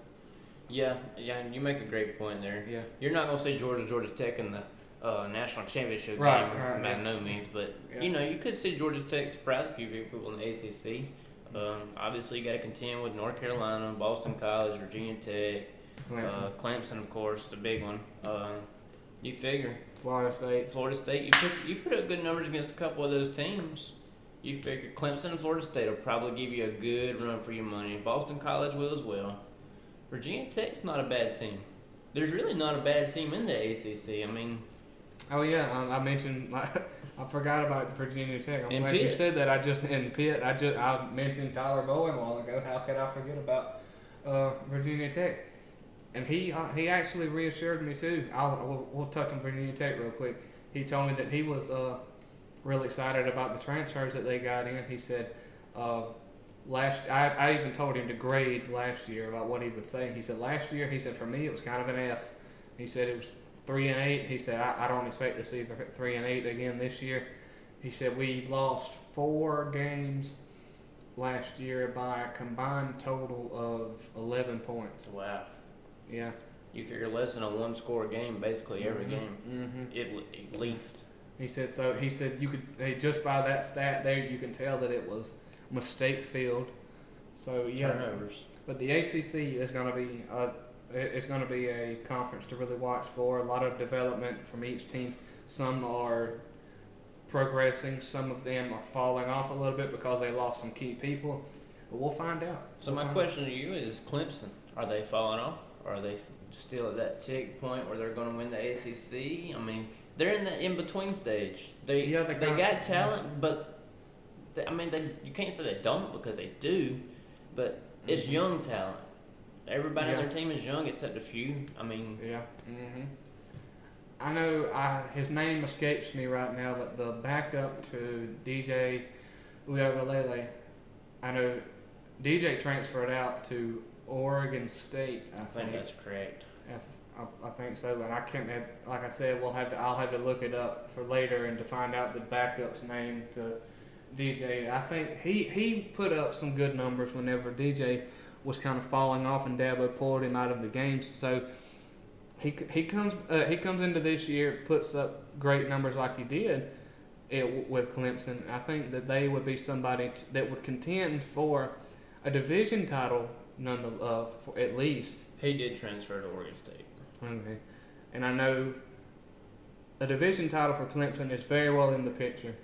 Yeah, yeah, you make a great point there.
Yeah.
You're not gonna see Georgia Georgia Tech in the uh, national championship
Right,
game
right,
by
right.
no means, but
Yeah.
you know you could see Georgia Tech surprise a few people in the ACC. Um, obviously, you got to contend with North Carolina, Boston College, Virginia Tech,
Clemson,
uh, Clemson, of course, the big one. Uh, you figure
Florida State.
Florida State, you put you put up good numbers against a couple of those teams. You figure Clemson and Florida State will probably give you a good run for your money. Boston College will as well. Virginia Tech's not a bad team. There's really not a bad team in the ACC. I mean,
Oh yeah, um, I mentioned. I forgot about Virginia Tech. I'm glad you said that. I just in Pitt. I just I mentioned Tyler Bowen a while ago. How could I forget about uh, Virginia Tech? And he uh, he actually reassured me too. I'll we'll, we'll touch on Virginia Tech real quick. He told me that he was uh, real excited about the transfers that they got in. He said. Uh, Last, I, I even told him to grade last year about what he would say. He said last year, he said for me it was kind of an F. He said it was three and eight. He said I, I don't expect to see three and eight again this year. He said we lost four games last year by a combined total of eleven points.
wow,
Yeah,
you figure less than a one score game basically every
Mhm.
game,
Mm-hmm.
at, at least.
He said so. He said you could hey, just by that stat there, you can tell that it was mistake filled. So yeah,
Turnovers.
But the ACC is going to be a, it's going to be a conference to really watch for. A lot of development from each team. Some are progressing. Some of them are falling off a little bit because they lost some key people. But we'll find out.
So
We'll
my
find
question to you is: Clemson, are they falling off? Are they still at that checkpoint where they're going to win the ACC? I mean, they're in the in between stage. They
Yeah, they
they, got talent, but they, I mean, they you can't say they don't because they do. But it's
Mhm.
young talent. Everybody
Yeah.
on their team is young except a few. I mean,
Yeah. hmm I know I, his name escapes me right now, but the backup to DJ Uiagalelei, I know DJ transferred out to Oregon State. I,
I think that's correct.
If, I, I think so, but I can't. Like I said, we'll have to. I'll have to look it up for later and to find out the backup's name to DJ. I think he he put up some good numbers whenever DJ was kind of falling off and Dabo pulled him out of the games. So he he comes uh, he comes into this year puts up great numbers like he did it, with Clemson. I think that they would be somebody t- that would contend for a division title, none the, uh, for at least.
He did transfer to Oregon State.
Okay. And I know a division title for Clemson is very well in the picture.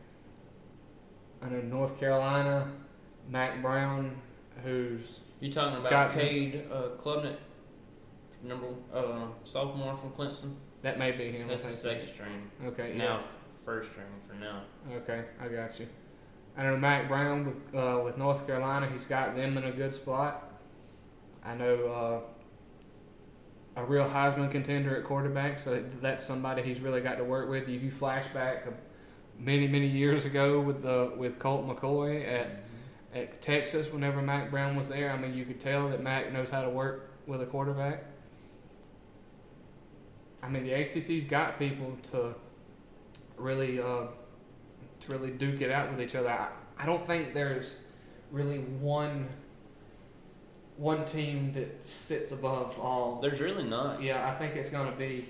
I know North Carolina, Mack Brown, who's
You talking about. Cade uh, Klubnik, number uh, sophomore from Clemson?
that may be him.
That's the second string.
Okay.
Now f- first string for now.
Okay, I got you. I know Mack Brown with uh, with North Carolina. He's got them in a good spot. I know uh, a real Heisman contender at quarterback, so that's somebody he's really got to work with. If you flash back many many years ago with the with Colt McCoy at at Texas whenever Mack Brown was there. I mean, you could tell that Mack knows how to work with a quarterback. I mean, the ACC's got people to really uh, to really duke it out with each other. I, I don't think there's really one one team that sits above all.
There's really not.
Yeah, I think it's going to be.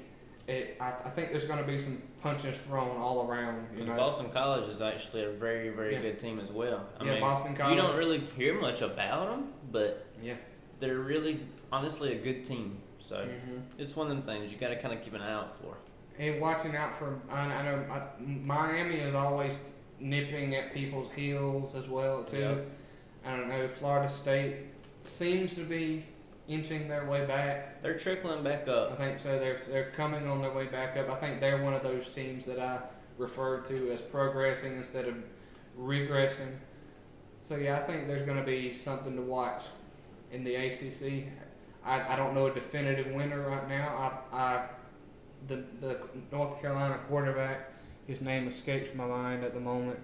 It, I, I think there's going to be some punches thrown all around. You
Because
know,
Boston College is actually a very, very
Yeah.
good team as well. I
yeah,
mean,
Boston
you don't really hear much about them, but
yeah.
they're really, honestly, a good team. So
hmm
it's one of them things you got to kind of keep an eye out for.
And watching out for, I, I know I, Miami is always nipping at people's heels as well too.
Yep.
I don't know. Florida State seems to be inching their way back.
They're trickling back up.
I think so. They're they're coming on their way back up. I think they're one of those teams that I refer to as progressing instead of regressing. So yeah, I think there's going to be something to watch in the ACC. I, I don't know a definitive winner right now. I, I the the North Carolina quarterback, his name escapes my mind at the moment.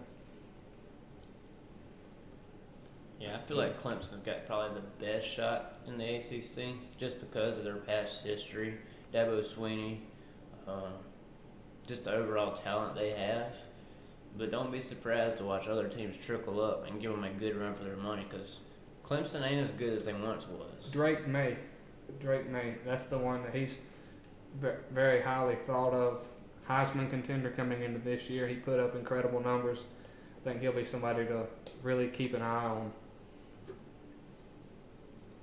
Yeah, I feel like Clemson's got probably the best shot in the ACC just because of their past history. Dabo Swinney, um, just the overall talent they have. But don't be surprised to watch other teams trickle up and give them a good run for their money because Clemson ain't as good as they once was.
Drake Maye, Drake Maye. That's the one that he's very highly thought of. Heisman contender coming into this year. He put up incredible numbers. I think he'll be somebody to really keep an eye on.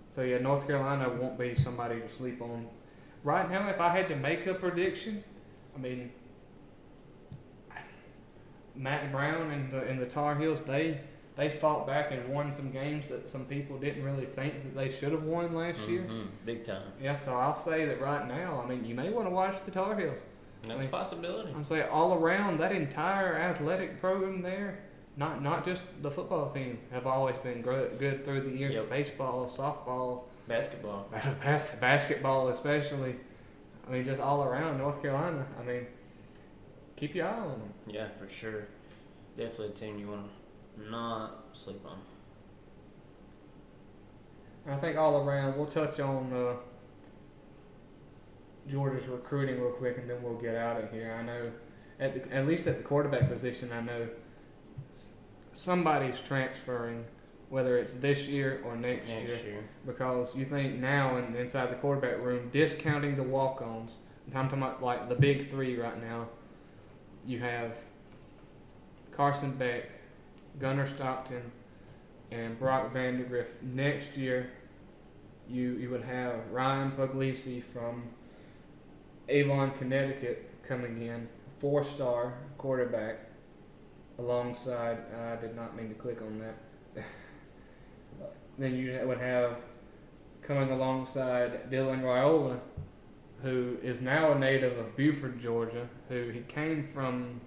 So yeah, North Carolina won't be somebody to sleep on. Right now, if I had to make a prediction, I mean, Matt Brown and the and the Tar Heels they they fought back and won some games that some people didn't really think that they should have won last year.
Mhm, Big time.
Yeah, so I'll say that right now. I mean, you may want to watch the Tar Heels.
That's a
mean-
possibility.
I'm saying all around that entire athletic program there, not not just the football team, have always been good through the years.
Yep.
Baseball, softball,
Basketball.
bas- basketball, especially. I mean, just all around North Carolina. I mean, keep your eye on them.
Yeah, for sure. Definitely a team you want to not sleep on.
I think all around, we'll touch on uh, Georgia's recruiting real quick, and then we'll get out of here. I know, at the, at least at the quarterback position, I know somebody's transferring, whether it's this year or next,
Next
year,
year.
because you think now in, inside the quarterback room, discounting the walk-ons. I'm talking about like the big three right now. You have Carson Beck, Gunnar Stockton, and Brock Vandergriff. Next year, you you would have Ryan Puglisi from Avon, Connecticut, coming in, four-star quarterback, alongside. I did not mean to click on that. then you would have coming alongside Dylan Raiola, who is now a native of Buford, Georgia, who he came from.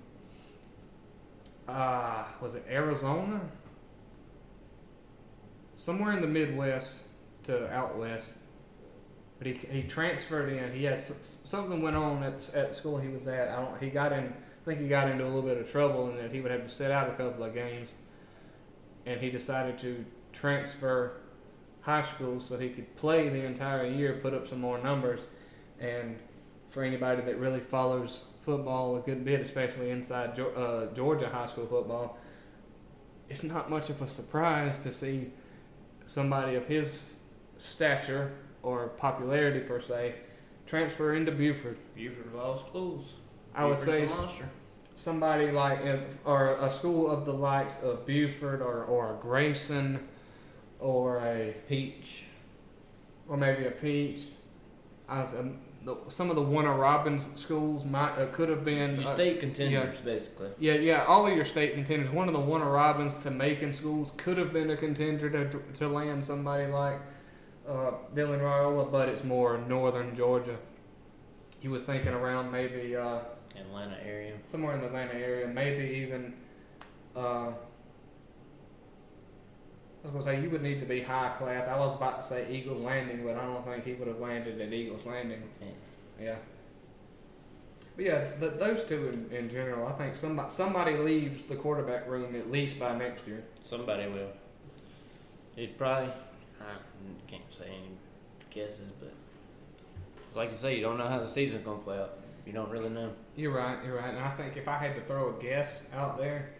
Uh, was it Arizona? Somewhere in the Midwest to out west. But he, he transferred in. He had something went on at at school he was at. I don't. He got in. I think he got into a little bit of trouble, and that he would have to sit out a couple of games. And he decided to transfer high school so he could play the entire year, put up some more numbers. And for anybody that really follows football a good bit, especially inside uh, Georgia high school football, it's not much of a surprise to see somebody of his stature or popularity per se transfer into Buford.
Buford of all schools.
I would say
a
s-
monster.
somebody like uh, or a school of the likes of Buford or or a Grayson or a
Peach.
or maybe a Peach. I was, um, the, some of the Warner Robins schools might uh, could have been
Your
uh,
state contenders, basically.
yeah, yeah, all of your state contenders. One of the Warner Robins to Macon schools could have been a contender to, to land somebody like uh, Dylan Raiola, but it's more northern Georgia. You were thinking around maybe uh,
Atlanta area.
somewhere in the Atlanta area, maybe even. Uh, I was gonna say you would need to be high class. I was about to say Eagles Landing, but I don't think he would have landed at Eagles Landing.
Yeah.
Yeah. But yeah, th- those two in, in general, I think somebody somebody leaves the quarterback room at least by next year.
Somebody will. It probably. I can't say any guesses, but it's like you say, you don't know how the season's gonna play out. You don't really know.
You're right. You're right. And I think if I had to throw a guess out there,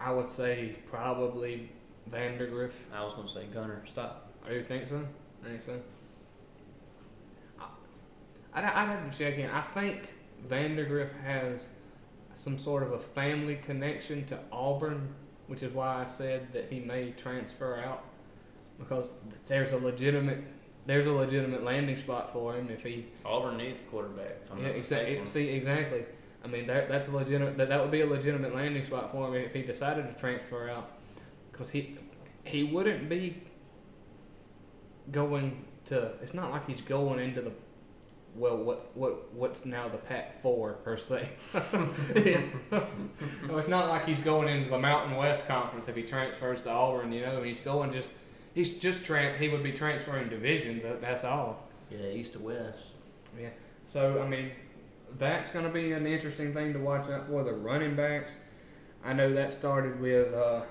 I would say probably Vandergriff.
I was gonna say Gunnar. Stop.
Oh, you think so? I think so. I, I'd, I'd have to check in. I think Vandergriff has some sort of a family connection to Auburn, which is why I said that he may transfer out because there's a legitimate there's a legitimate landing spot for him if he
Auburn needs a quarterback. I'm
yeah exactly see exactly. I mean that that's a legitimate that, that would be a legitimate landing spot for him if he decided to transfer out because he he wouldn't be going to. It's not like he's going into the well, what's what what's now the Pac Four per se. no, it's not like he's going into the Mountain West Conference if he transfers to Auburn. You know, he's going just he's just tran he would be transferring divisions. That's all.
Yeah, east to west. Yeah.
So I mean, that's going to be an interesting thing to watch out for. The running backs. I know that started with uh,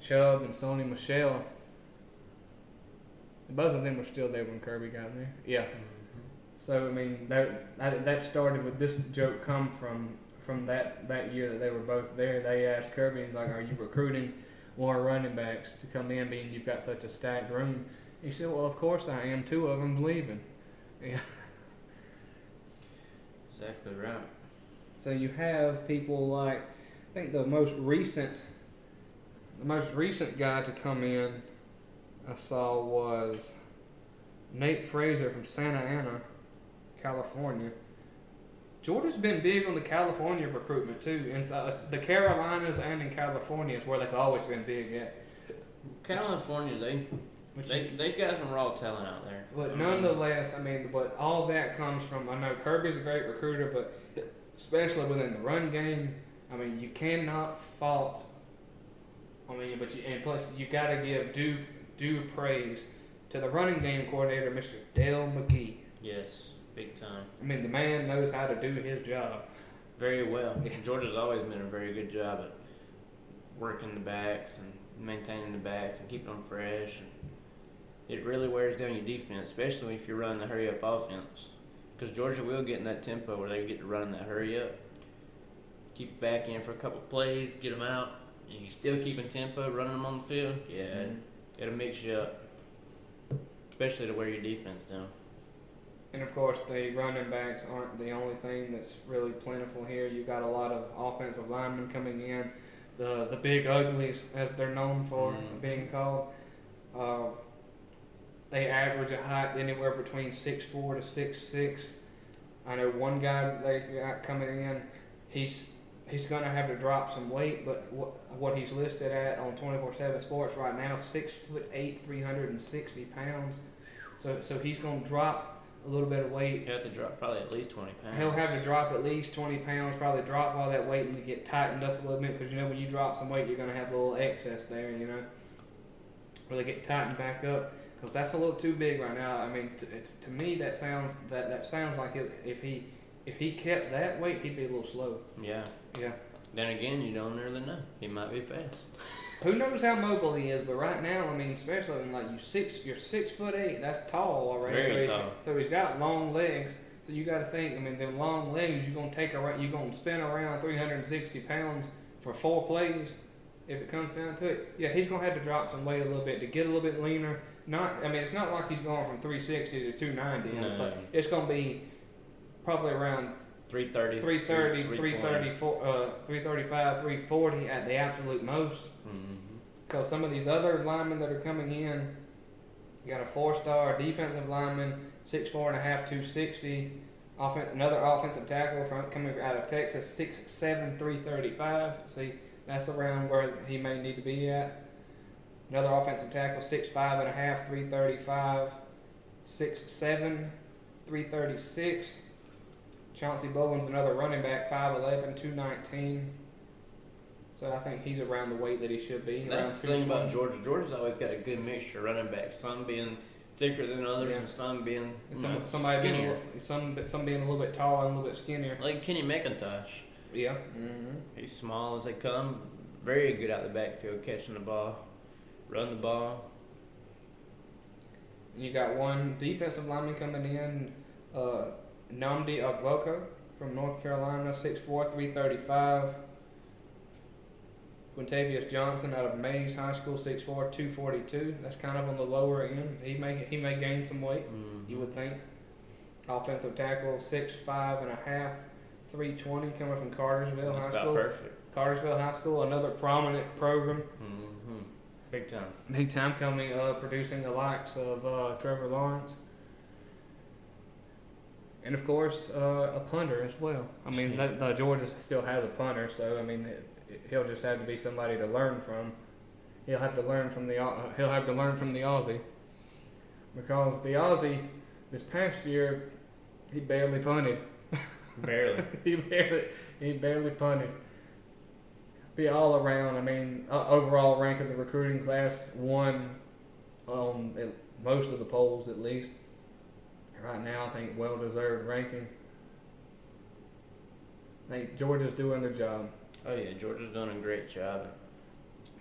Chubb and Sony Michel. Both of them were still there when Kirby got there. Yeah. So I mean that that, that started with this joke come from from that that year that they were both there. They asked Kirby like, "Are you recruiting more running backs to come in, being you've got such a stacked room?" He said, "Well, of course I am. Two of them's leaving." Yeah.
Exactly right.
So you have people like I think the most recent the most recent guy to come in I saw was Nate Frazier from Santa Ana, California. Georgia's been big on the California recruitment too. and uh, the Carolinas and in California is where they've always been big at.
California, they
But,
they they got some raw talent out there.
but nonetheless, I mean, but all that comes from. I know Kirby's a great recruiter, but especially within the run game, I mean, you cannot fault. I mean, but you, and plus you got to give due due praise to the running game coordinator, Mr. Dell McGee.
yes, big time.
I mean, the man knows how to do his job.
Very well.
Yeah.
Georgia's always been a very good job at working the backs and maintaining the backs and keeping them fresh. It really wears down your defense, especially if you're running the hurry up offense. Because Georgia will get in that tempo where they get to run that hurry up. Keep back in for a couple plays, get them out, and you still keeping tempo, running them on the field. Yeah, mm-hmm. it'll mix you up, especially to wear your defense down.
And of course, the running backs aren't the only thing that's really plentiful here. You've got a lot of offensive linemen coming in, the the big uglies, as they're known for
Mm.
being called. Uh, they average a height anywhere between six four to six six. I know one guy that they got coming in. He's he's going to have to drop some weight, but what what he's listed at on twenty four seven Sports right now, six foot eight, three hundred and sixty pounds. So so he's going to drop a little bit of weight.
You have to drop probably at least 20 pounds.
He'll have to drop at least 20 pounds, probably drop all that weight and get tightened up a little bit because you know when you drop some weight, you're going to have a little excess there, you know. Really get tightened back up because that's a little too big right now. I mean, to, it's, to me, that sounds that, that sounds like it, if he if he kept that weight, he'd be a little slow.
Yeah.
Yeah.
Then again, you don't really know. He might be fast.
Who knows how mobile he is? But right now, I mean, especially when like you six, you're six foot eight. That's tall already.
Very
so he's. So he's got long legs. So you got to think. I mean, them long legs. You're gonna take around. You're gonna spin around 360 pounds for four plays. If it comes down to it, yeah, he's gonna have to drop some weight a little bit to get a little bit leaner. Not, I mean, it's not like he's going from 360 to 290. It's, like, it's gonna be probably around
330.
330,
320.
334, uh, 335, 340 at the absolute most. Because some of these other linemen that are coming in, you got a four-star defensive lineman, six four and a half, two sixty. Offen- another offensive tackle from coming out of Texas, six seven, three thirty-five. See, that's around where he may need to be at. Another offensive tackle, six five and a half, three thirty-five, six seven, three thirty-six. Chauncey Bowen's another running back, 5'11", 219. So I think he's around the weight that he should be.
That's
around
the thing about Georgia. Georgia's always got a good mixture of running backs. Some being thicker than others,
Yeah.
and some being
And some,
know,
somebody being a little, some some being a little bit taller and a little bit skinnier.
Like Kenny McIntosh.
Yeah. Mm-hmm.
He's small as they come. Very good out the backfield, catching the ball, run the ball.
You got one defensive lineman coming in, uh, Namdi Ogboko from North Carolina, 6'4", 335. Quintavious Johnson out of Mays High School, 6'4", 242. That's kind of on the lower end. He may he may gain some weight,
Mhm.
you would think. Offensive tackle, 6'5 and a half, 320, coming from Cartersville
That's
High
about
School.
perfect.
Cartersville High School, another prominent program.
Mm-hmm. Big time.
Big time coming, uh, producing the likes of uh, Trevor Lawrence. And of course, uh, a punter as well. I mean, the, the Georgia still has a punter, so I mean, it, it- he'll just have to be somebody to learn from. He'll have to learn from the Au- he'll have to learn from the Aussie, because the Aussie this past year he barely punted.
Barely.
he barely he barely punted. Be all around. I mean, uh, overall rank of the recruiting class one on at most of the polls at least. Right now, I think well deserved ranking. I think Georgia's doing their job.
Oh yeah, Georgia's done a great job.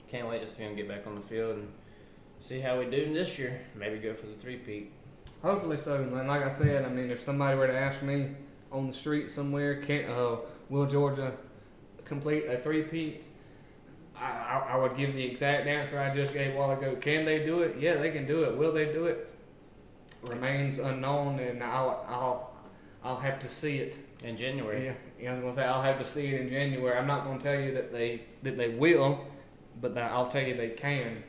Can't wait to see them get back on the field and see how we do this year. Maybe go for the three peat.
Hopefully so. And like I said, I mean, if somebody were to ask me on the street somewhere, can uh, will Georgia complete a three-peat? I, I, I would give the exact answer I just gave a while ago. Can they do it? Yeah, they can do it. Will they do it? Remains unknown, and I'll I'll I'll have to see it.
In January.
Yeah, yeah, I was gonna say I'll have to see it in January. I'm not gonna tell you that they that they will, but that I'll tell you they can.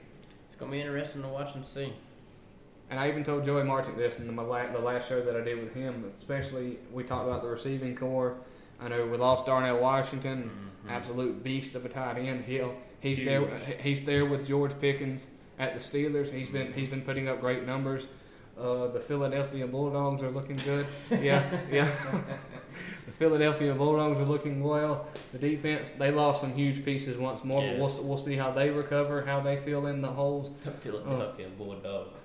It's gonna be interesting to watch and see.
And I even told Joey Martin this in the, la- the last show that I did with him. Especially, we talked about the receiving corps. I know we lost Darnell Washington,
Mhm.
absolute beast of a tight end. He'll he's
Huge.
there. He's there with George Pickens at the Steelers. He's been he's been putting up great numbers. Uh, the Philadelphia Bulldogs are looking good. Yeah, yeah. the Philadelphia Bulldogs are looking well. The defense they lost some huge pieces once more. But we'll we'll see how they recover, how they fill in the holes.
Philadelphia Bulldogs.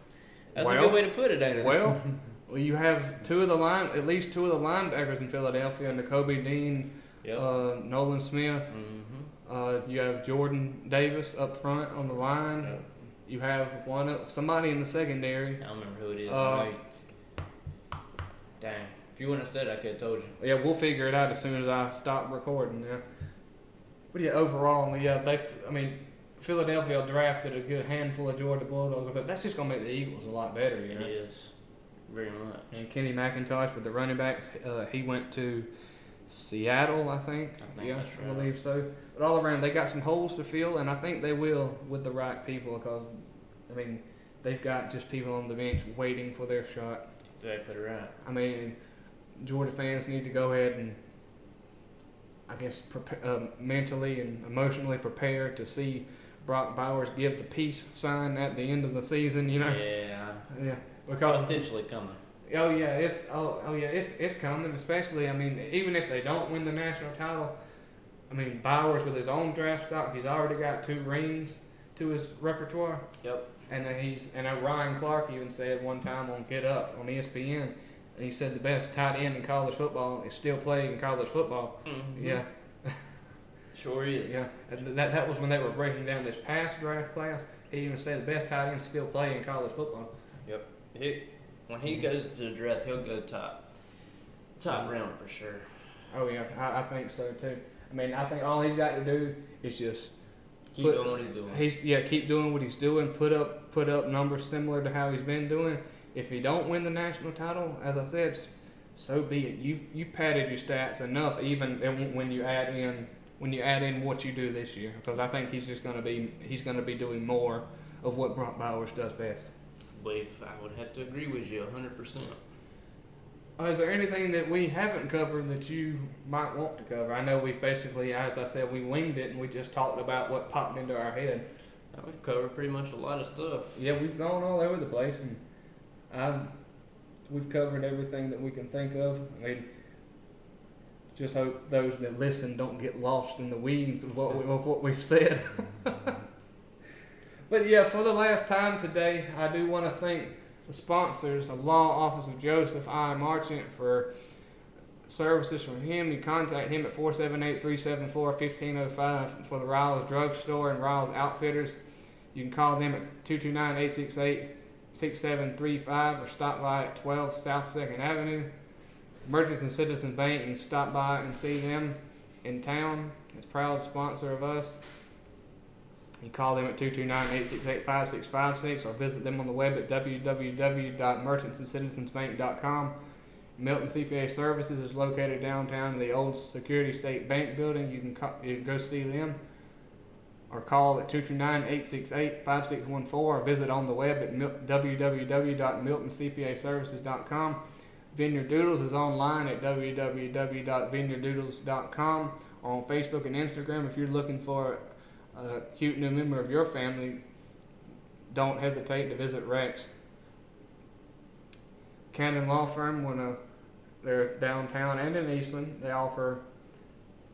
That's a good way to put it, ain't it?
Well, well, you have two of the line, at least two of the linebackers in Philadelphia, and Kobe Dean,
yep.
uh, Nolan Smith.
mm-hmm.
Uh, you have Jordan Davis up front on the line.
Yep.
You have one somebody in the secondary.
I don't remember who it is.
Uh,
know- Dang. If you wouldn't have said it, I could have told you.
Yeah, we'll figure it out as soon as I stop recording. Yeah. But yeah, overall, yeah, they. I mean, Philadelphia drafted a good handful of Georgia Bulldogs, but that's just gonna make the Eagles a lot better, you
It
know.
is. Very much.
And Kenny McIntosh with the running backs, uh, he went to Seattle, I think.
I think
yeah,
that's
I believe so. But all around, they got some holes to fill, and I think they will with the right people because, I mean, they've got just people on the bench waiting for their shot.
Exactly right.
I mean, Georgia fans need to go ahead and, I guess, prepa- uh, mentally and emotionally prepare to see Brock Bowers give the peace sign at the end of the season. You know,
Yeah.
yeah, because
Potentially coming.
Oh yeah, it's oh, oh yeah, it's it's coming. Especially, I mean, even if they don't win the national title, I mean Bowers with his own draft stock, he's already got two rings to his repertoire.
Yep.
And then he's and uh, Ryan Clark even said one time on Get Up on ESPN, he said the best tight end in college football is still playing college football.
Mhm.
Yeah,
Sure is.
yeah. That that was when they were breaking down this past draft class. He even said the best tight ends still play in college football.
He, when he goes to the draft, he'll go top. Top round for sure.
Oh yeah, I, I think so too. I mean, I think all he's got to do is just
Keep
But
doing what he's doing.
He's yeah, keep doing what he's doing. Put up put up numbers similar to how he's been doing. If he don't win the national title, as I said, so be it. You've you've padded your stats enough, even when you add in when you add in what you do this year, because I think he's just gonna be he's gonna be doing more of what Brock Bowers does best.
I would have to agree with you 100%.
Uh, is there anything that we haven't covered that you might want to cover? I know we've basically, as I said, we winged it and we just talked about what popped into our head.
Uh, We've covered pretty much a lot of stuff.
Yeah, we've gone all over the place, and I, we've covered everything that we can think of. I mean, just hope those that listen don't get lost in the weeds of what we, of what we've said. but yeah, for the last time today, I do want to thank the sponsors, the Law Office of Joseph I. Marchant, for services from him. You contact him at 478-374-1505 for the Riles Drug Store and Riles Outfitters. You can call them at 229-868-6735 or stop by at 12 South 2nd Avenue. Merchants and Citizens Bank, you can stop by and see them in town. It's a proud sponsor of us. You call them at 229-868-5656 or visit them on the web at www.merchantsandcitizensbank.com. Milton CPA Services is located downtown in the old Security State Bank building. You can, co- you go see them or call at 229-868-5614 or visit on the web at mil- www.miltoncpaservices.com. Vineyard Doodles is online at www.vineyarddoodles.com on Facebook and Instagram. If you're looking for a cute new member of your family, don't hesitate to visit Rex. Cannon Law Firm, when uh, they're downtown and in Eastman, they offer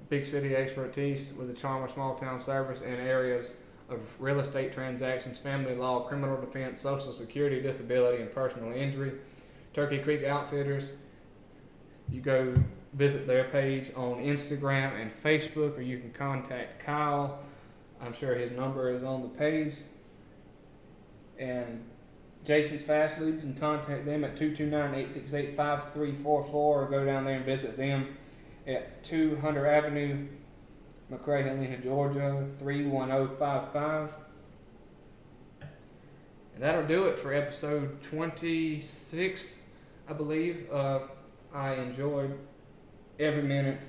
big city expertise with a charm of small town service in areas of real estate transactions, family law, criminal defense, social security, disability, and personal injury. Turkey Creek Outfitters, you go visit their page on Instagram and Facebook, or you can contact Kyle. I'm sure his number is on the page. And Jason's Fast Food, you can contact them at 229-868-5344 or go down there and visit them at 2 Hunter Avenue, McRae, Helena, Georgia, 31055. And that'll do it for episode 26, I believe. Uh, I enjoyed every minute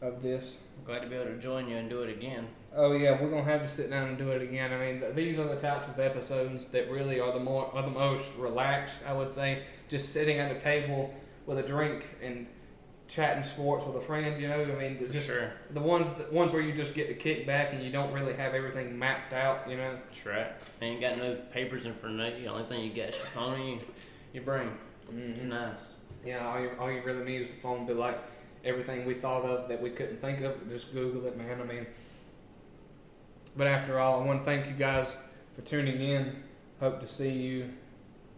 of this.
Glad to be able to join you and do it again.
Oh yeah, we're gonna have to sit down and do it again. I mean, these are the types of episodes that really are the more are the most relaxed. I would say, just sitting at a table with a drink and chatting sports with a friend. You know, I mean, just
sure.
the ones the ones where you just get to kick back and you don't really have everything mapped out. You know.
That's right. Ain't got no papers in front of you. The only thing you got is your phone and you, your brain. It's mm-hmm. nice.
Yeah, all you, all you really need is the phone to like everything we thought of that we couldn't think of. Just Google it, man. I mean, but after all, I want to thank you guys for tuning in. Hope to see you.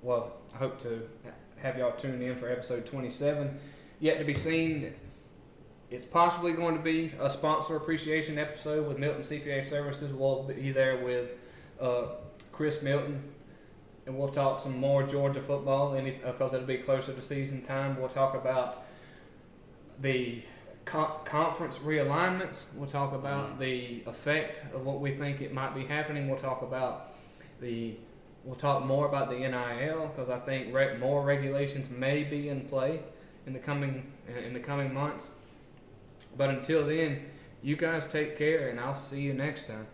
Well, I hope to have y'all tune in for episode 27. Yet to be seen. It's possibly going to be a sponsor appreciation episode with Milton CPA Services. We'll be there with uh, Chris Milton and we'll talk some more Georgia football, because it'll be closer to season time. We'll talk about the co- conference realignments. We'll talk about mm. the effect of what we think it might be happening. We'll talk about the we'll talk more about the NIL because I think re- more regulations may be in play in the coming in the coming months. But until then, you guys take care, and I'll see you next time.